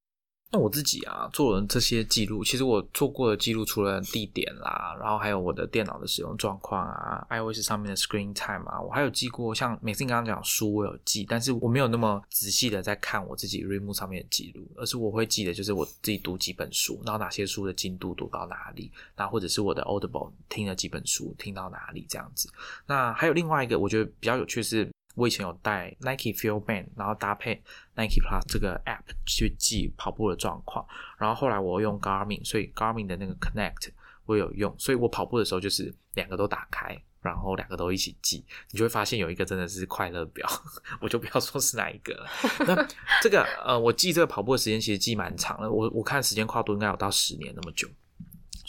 [SPEAKER 1] 那我自己啊，做了这些记录，其实我做过的记录，除了地点啦，然后还有我的电脑的使用状况啊，iOS 上面的 Screen Time 啊，我还有记过，像每次你刚刚讲书，我有记，但是我没有那么仔细的在看我自己 Remo 上面的记录，而是我会记得，就是我自己读几本书，然后哪些书的进度读到哪里，那或者是我的 Audible 听了几本书，听到哪里这样子。那还有另外一个，我觉得比较有趣是。我以前有带 Nike Feel Band，然后搭配 Nike Plus 这个 App 去记跑步的状况。然后后来我用 Garmin，所以 Garmin 的那个 Connect 我有用，所以我跑步的时候就是两个都打开，然后两个都一起记。你就会发现有一个真的是快乐表，我就不要说是哪一个了。那这个呃，我记这个跑步的时间其实记蛮长的，我我看时间跨度应该有到十年那么久。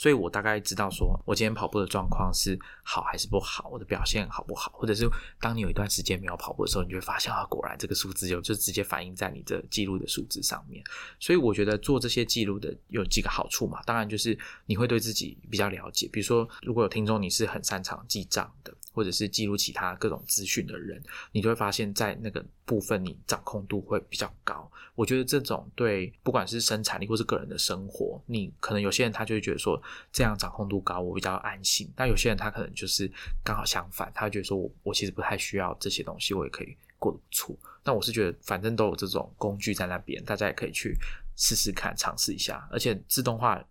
[SPEAKER 1] 所以我大概知道，说我今天跑步的状况是好还是不好，我的表现好不好，或者是当你有一段时间没有跑步的时候，你就会发现啊，果然这个数字有就直接反映在你的记录的数字上面。所以我觉得做这些记录的有几个好处嘛，当然就是你会对自己比较了解。比如说，如果有听众你是很擅长记账的。或者是记录其他各种资讯的人，你就会发现，在那个部分你掌控度会比较高。我觉得这种对不管是生产力或是个人的生活，你可能有些人他就会觉得说这样掌控度高，我比较安心。但有些人他可能就是刚好相反，他觉得说我我其实不太需要这些东西，我也可以过得不错。那我是觉得反正都有这种工具在那边，大家也可以去试试看，尝试一下。而且自动化。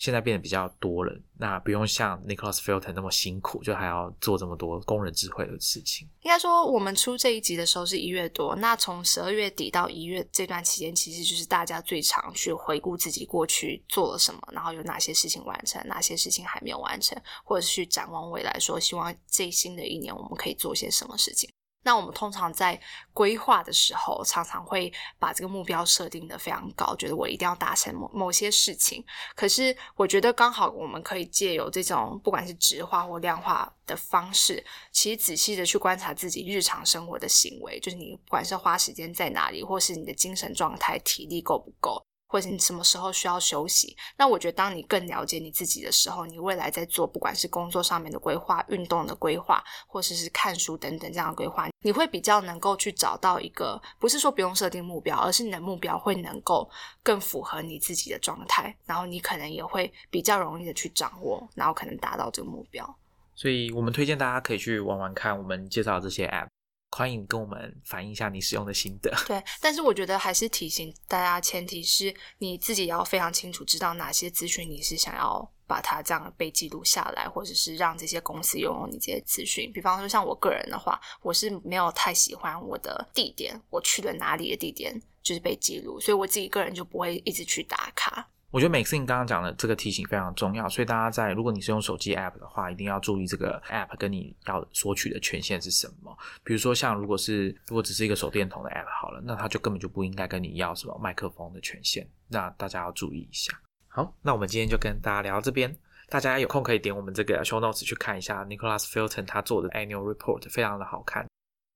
[SPEAKER 1] 现在变得比较多了，那不用像 Nicholas Filton 那么辛苦，就还要做这么多工人智慧的事情。
[SPEAKER 2] 应该说，我们出这一集的时候是一月多，那从十二月底到一月这段期间，其实就是大家最常去回顾自己过去做了什么，然后有哪些事情完成，哪些事情还没有完成，或者是去展望未来，说希望这新的一年我们可以做些什么事情。那我们通常在规划的时候，常常会把这个目标设定的非常高，觉得我一定要达成某某些事情。可是我觉得刚好我们可以借由这种不管是直化或量化的方式，其实仔细的去观察自己日常生活的行为，就是你不管是花时间在哪里，或是你的精神状态、体力够不够。或者你什么时候需要休息？那我觉得，当你更了解你自己的时候，你未来在做不管是工作上面的规划、运动的规划，或者是看书等等这样的规划，你会比较能够去找到一个，不是说不用设定目标，而是你的目标会能够更符合你自己的状态，然后你可能也会比较容易的去掌握，然后可能达到这个目标。
[SPEAKER 1] 所以我们推荐大家可以去玩玩看我们介绍这些 App。欢迎跟我们反映一下你使用的心得。
[SPEAKER 2] 对，但是我觉得还是提醒大家，前提是你自己要非常清楚知道哪些资讯你是想要把它这样被记录下来，或者是让这些公司拥有你这些资讯。比方说，像我个人的话，我是没有太喜欢我的地点，我去了哪里的地点就是被记录，所以我自己个人就不会一直去打卡。
[SPEAKER 1] 我觉得每次你刚刚讲的这个提醒非常重要，所以大家在如果你是用手机 app 的话，一定要注意这个 app 跟你要索取的权限是什么。比如说像如果是如果只是一个手电筒的 app 好了，那它就根本就不应该跟你要什么麦克风的权限，那大家要注意一下。好，那我们今天就跟大家聊到这边，大家有空可以点我们这个 show notes 去看一下 Nicholas Filton 他做的 annual report，非常的好看。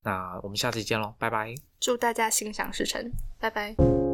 [SPEAKER 1] 那我们下次见喽，拜拜！
[SPEAKER 2] 祝大家心想事成，拜拜。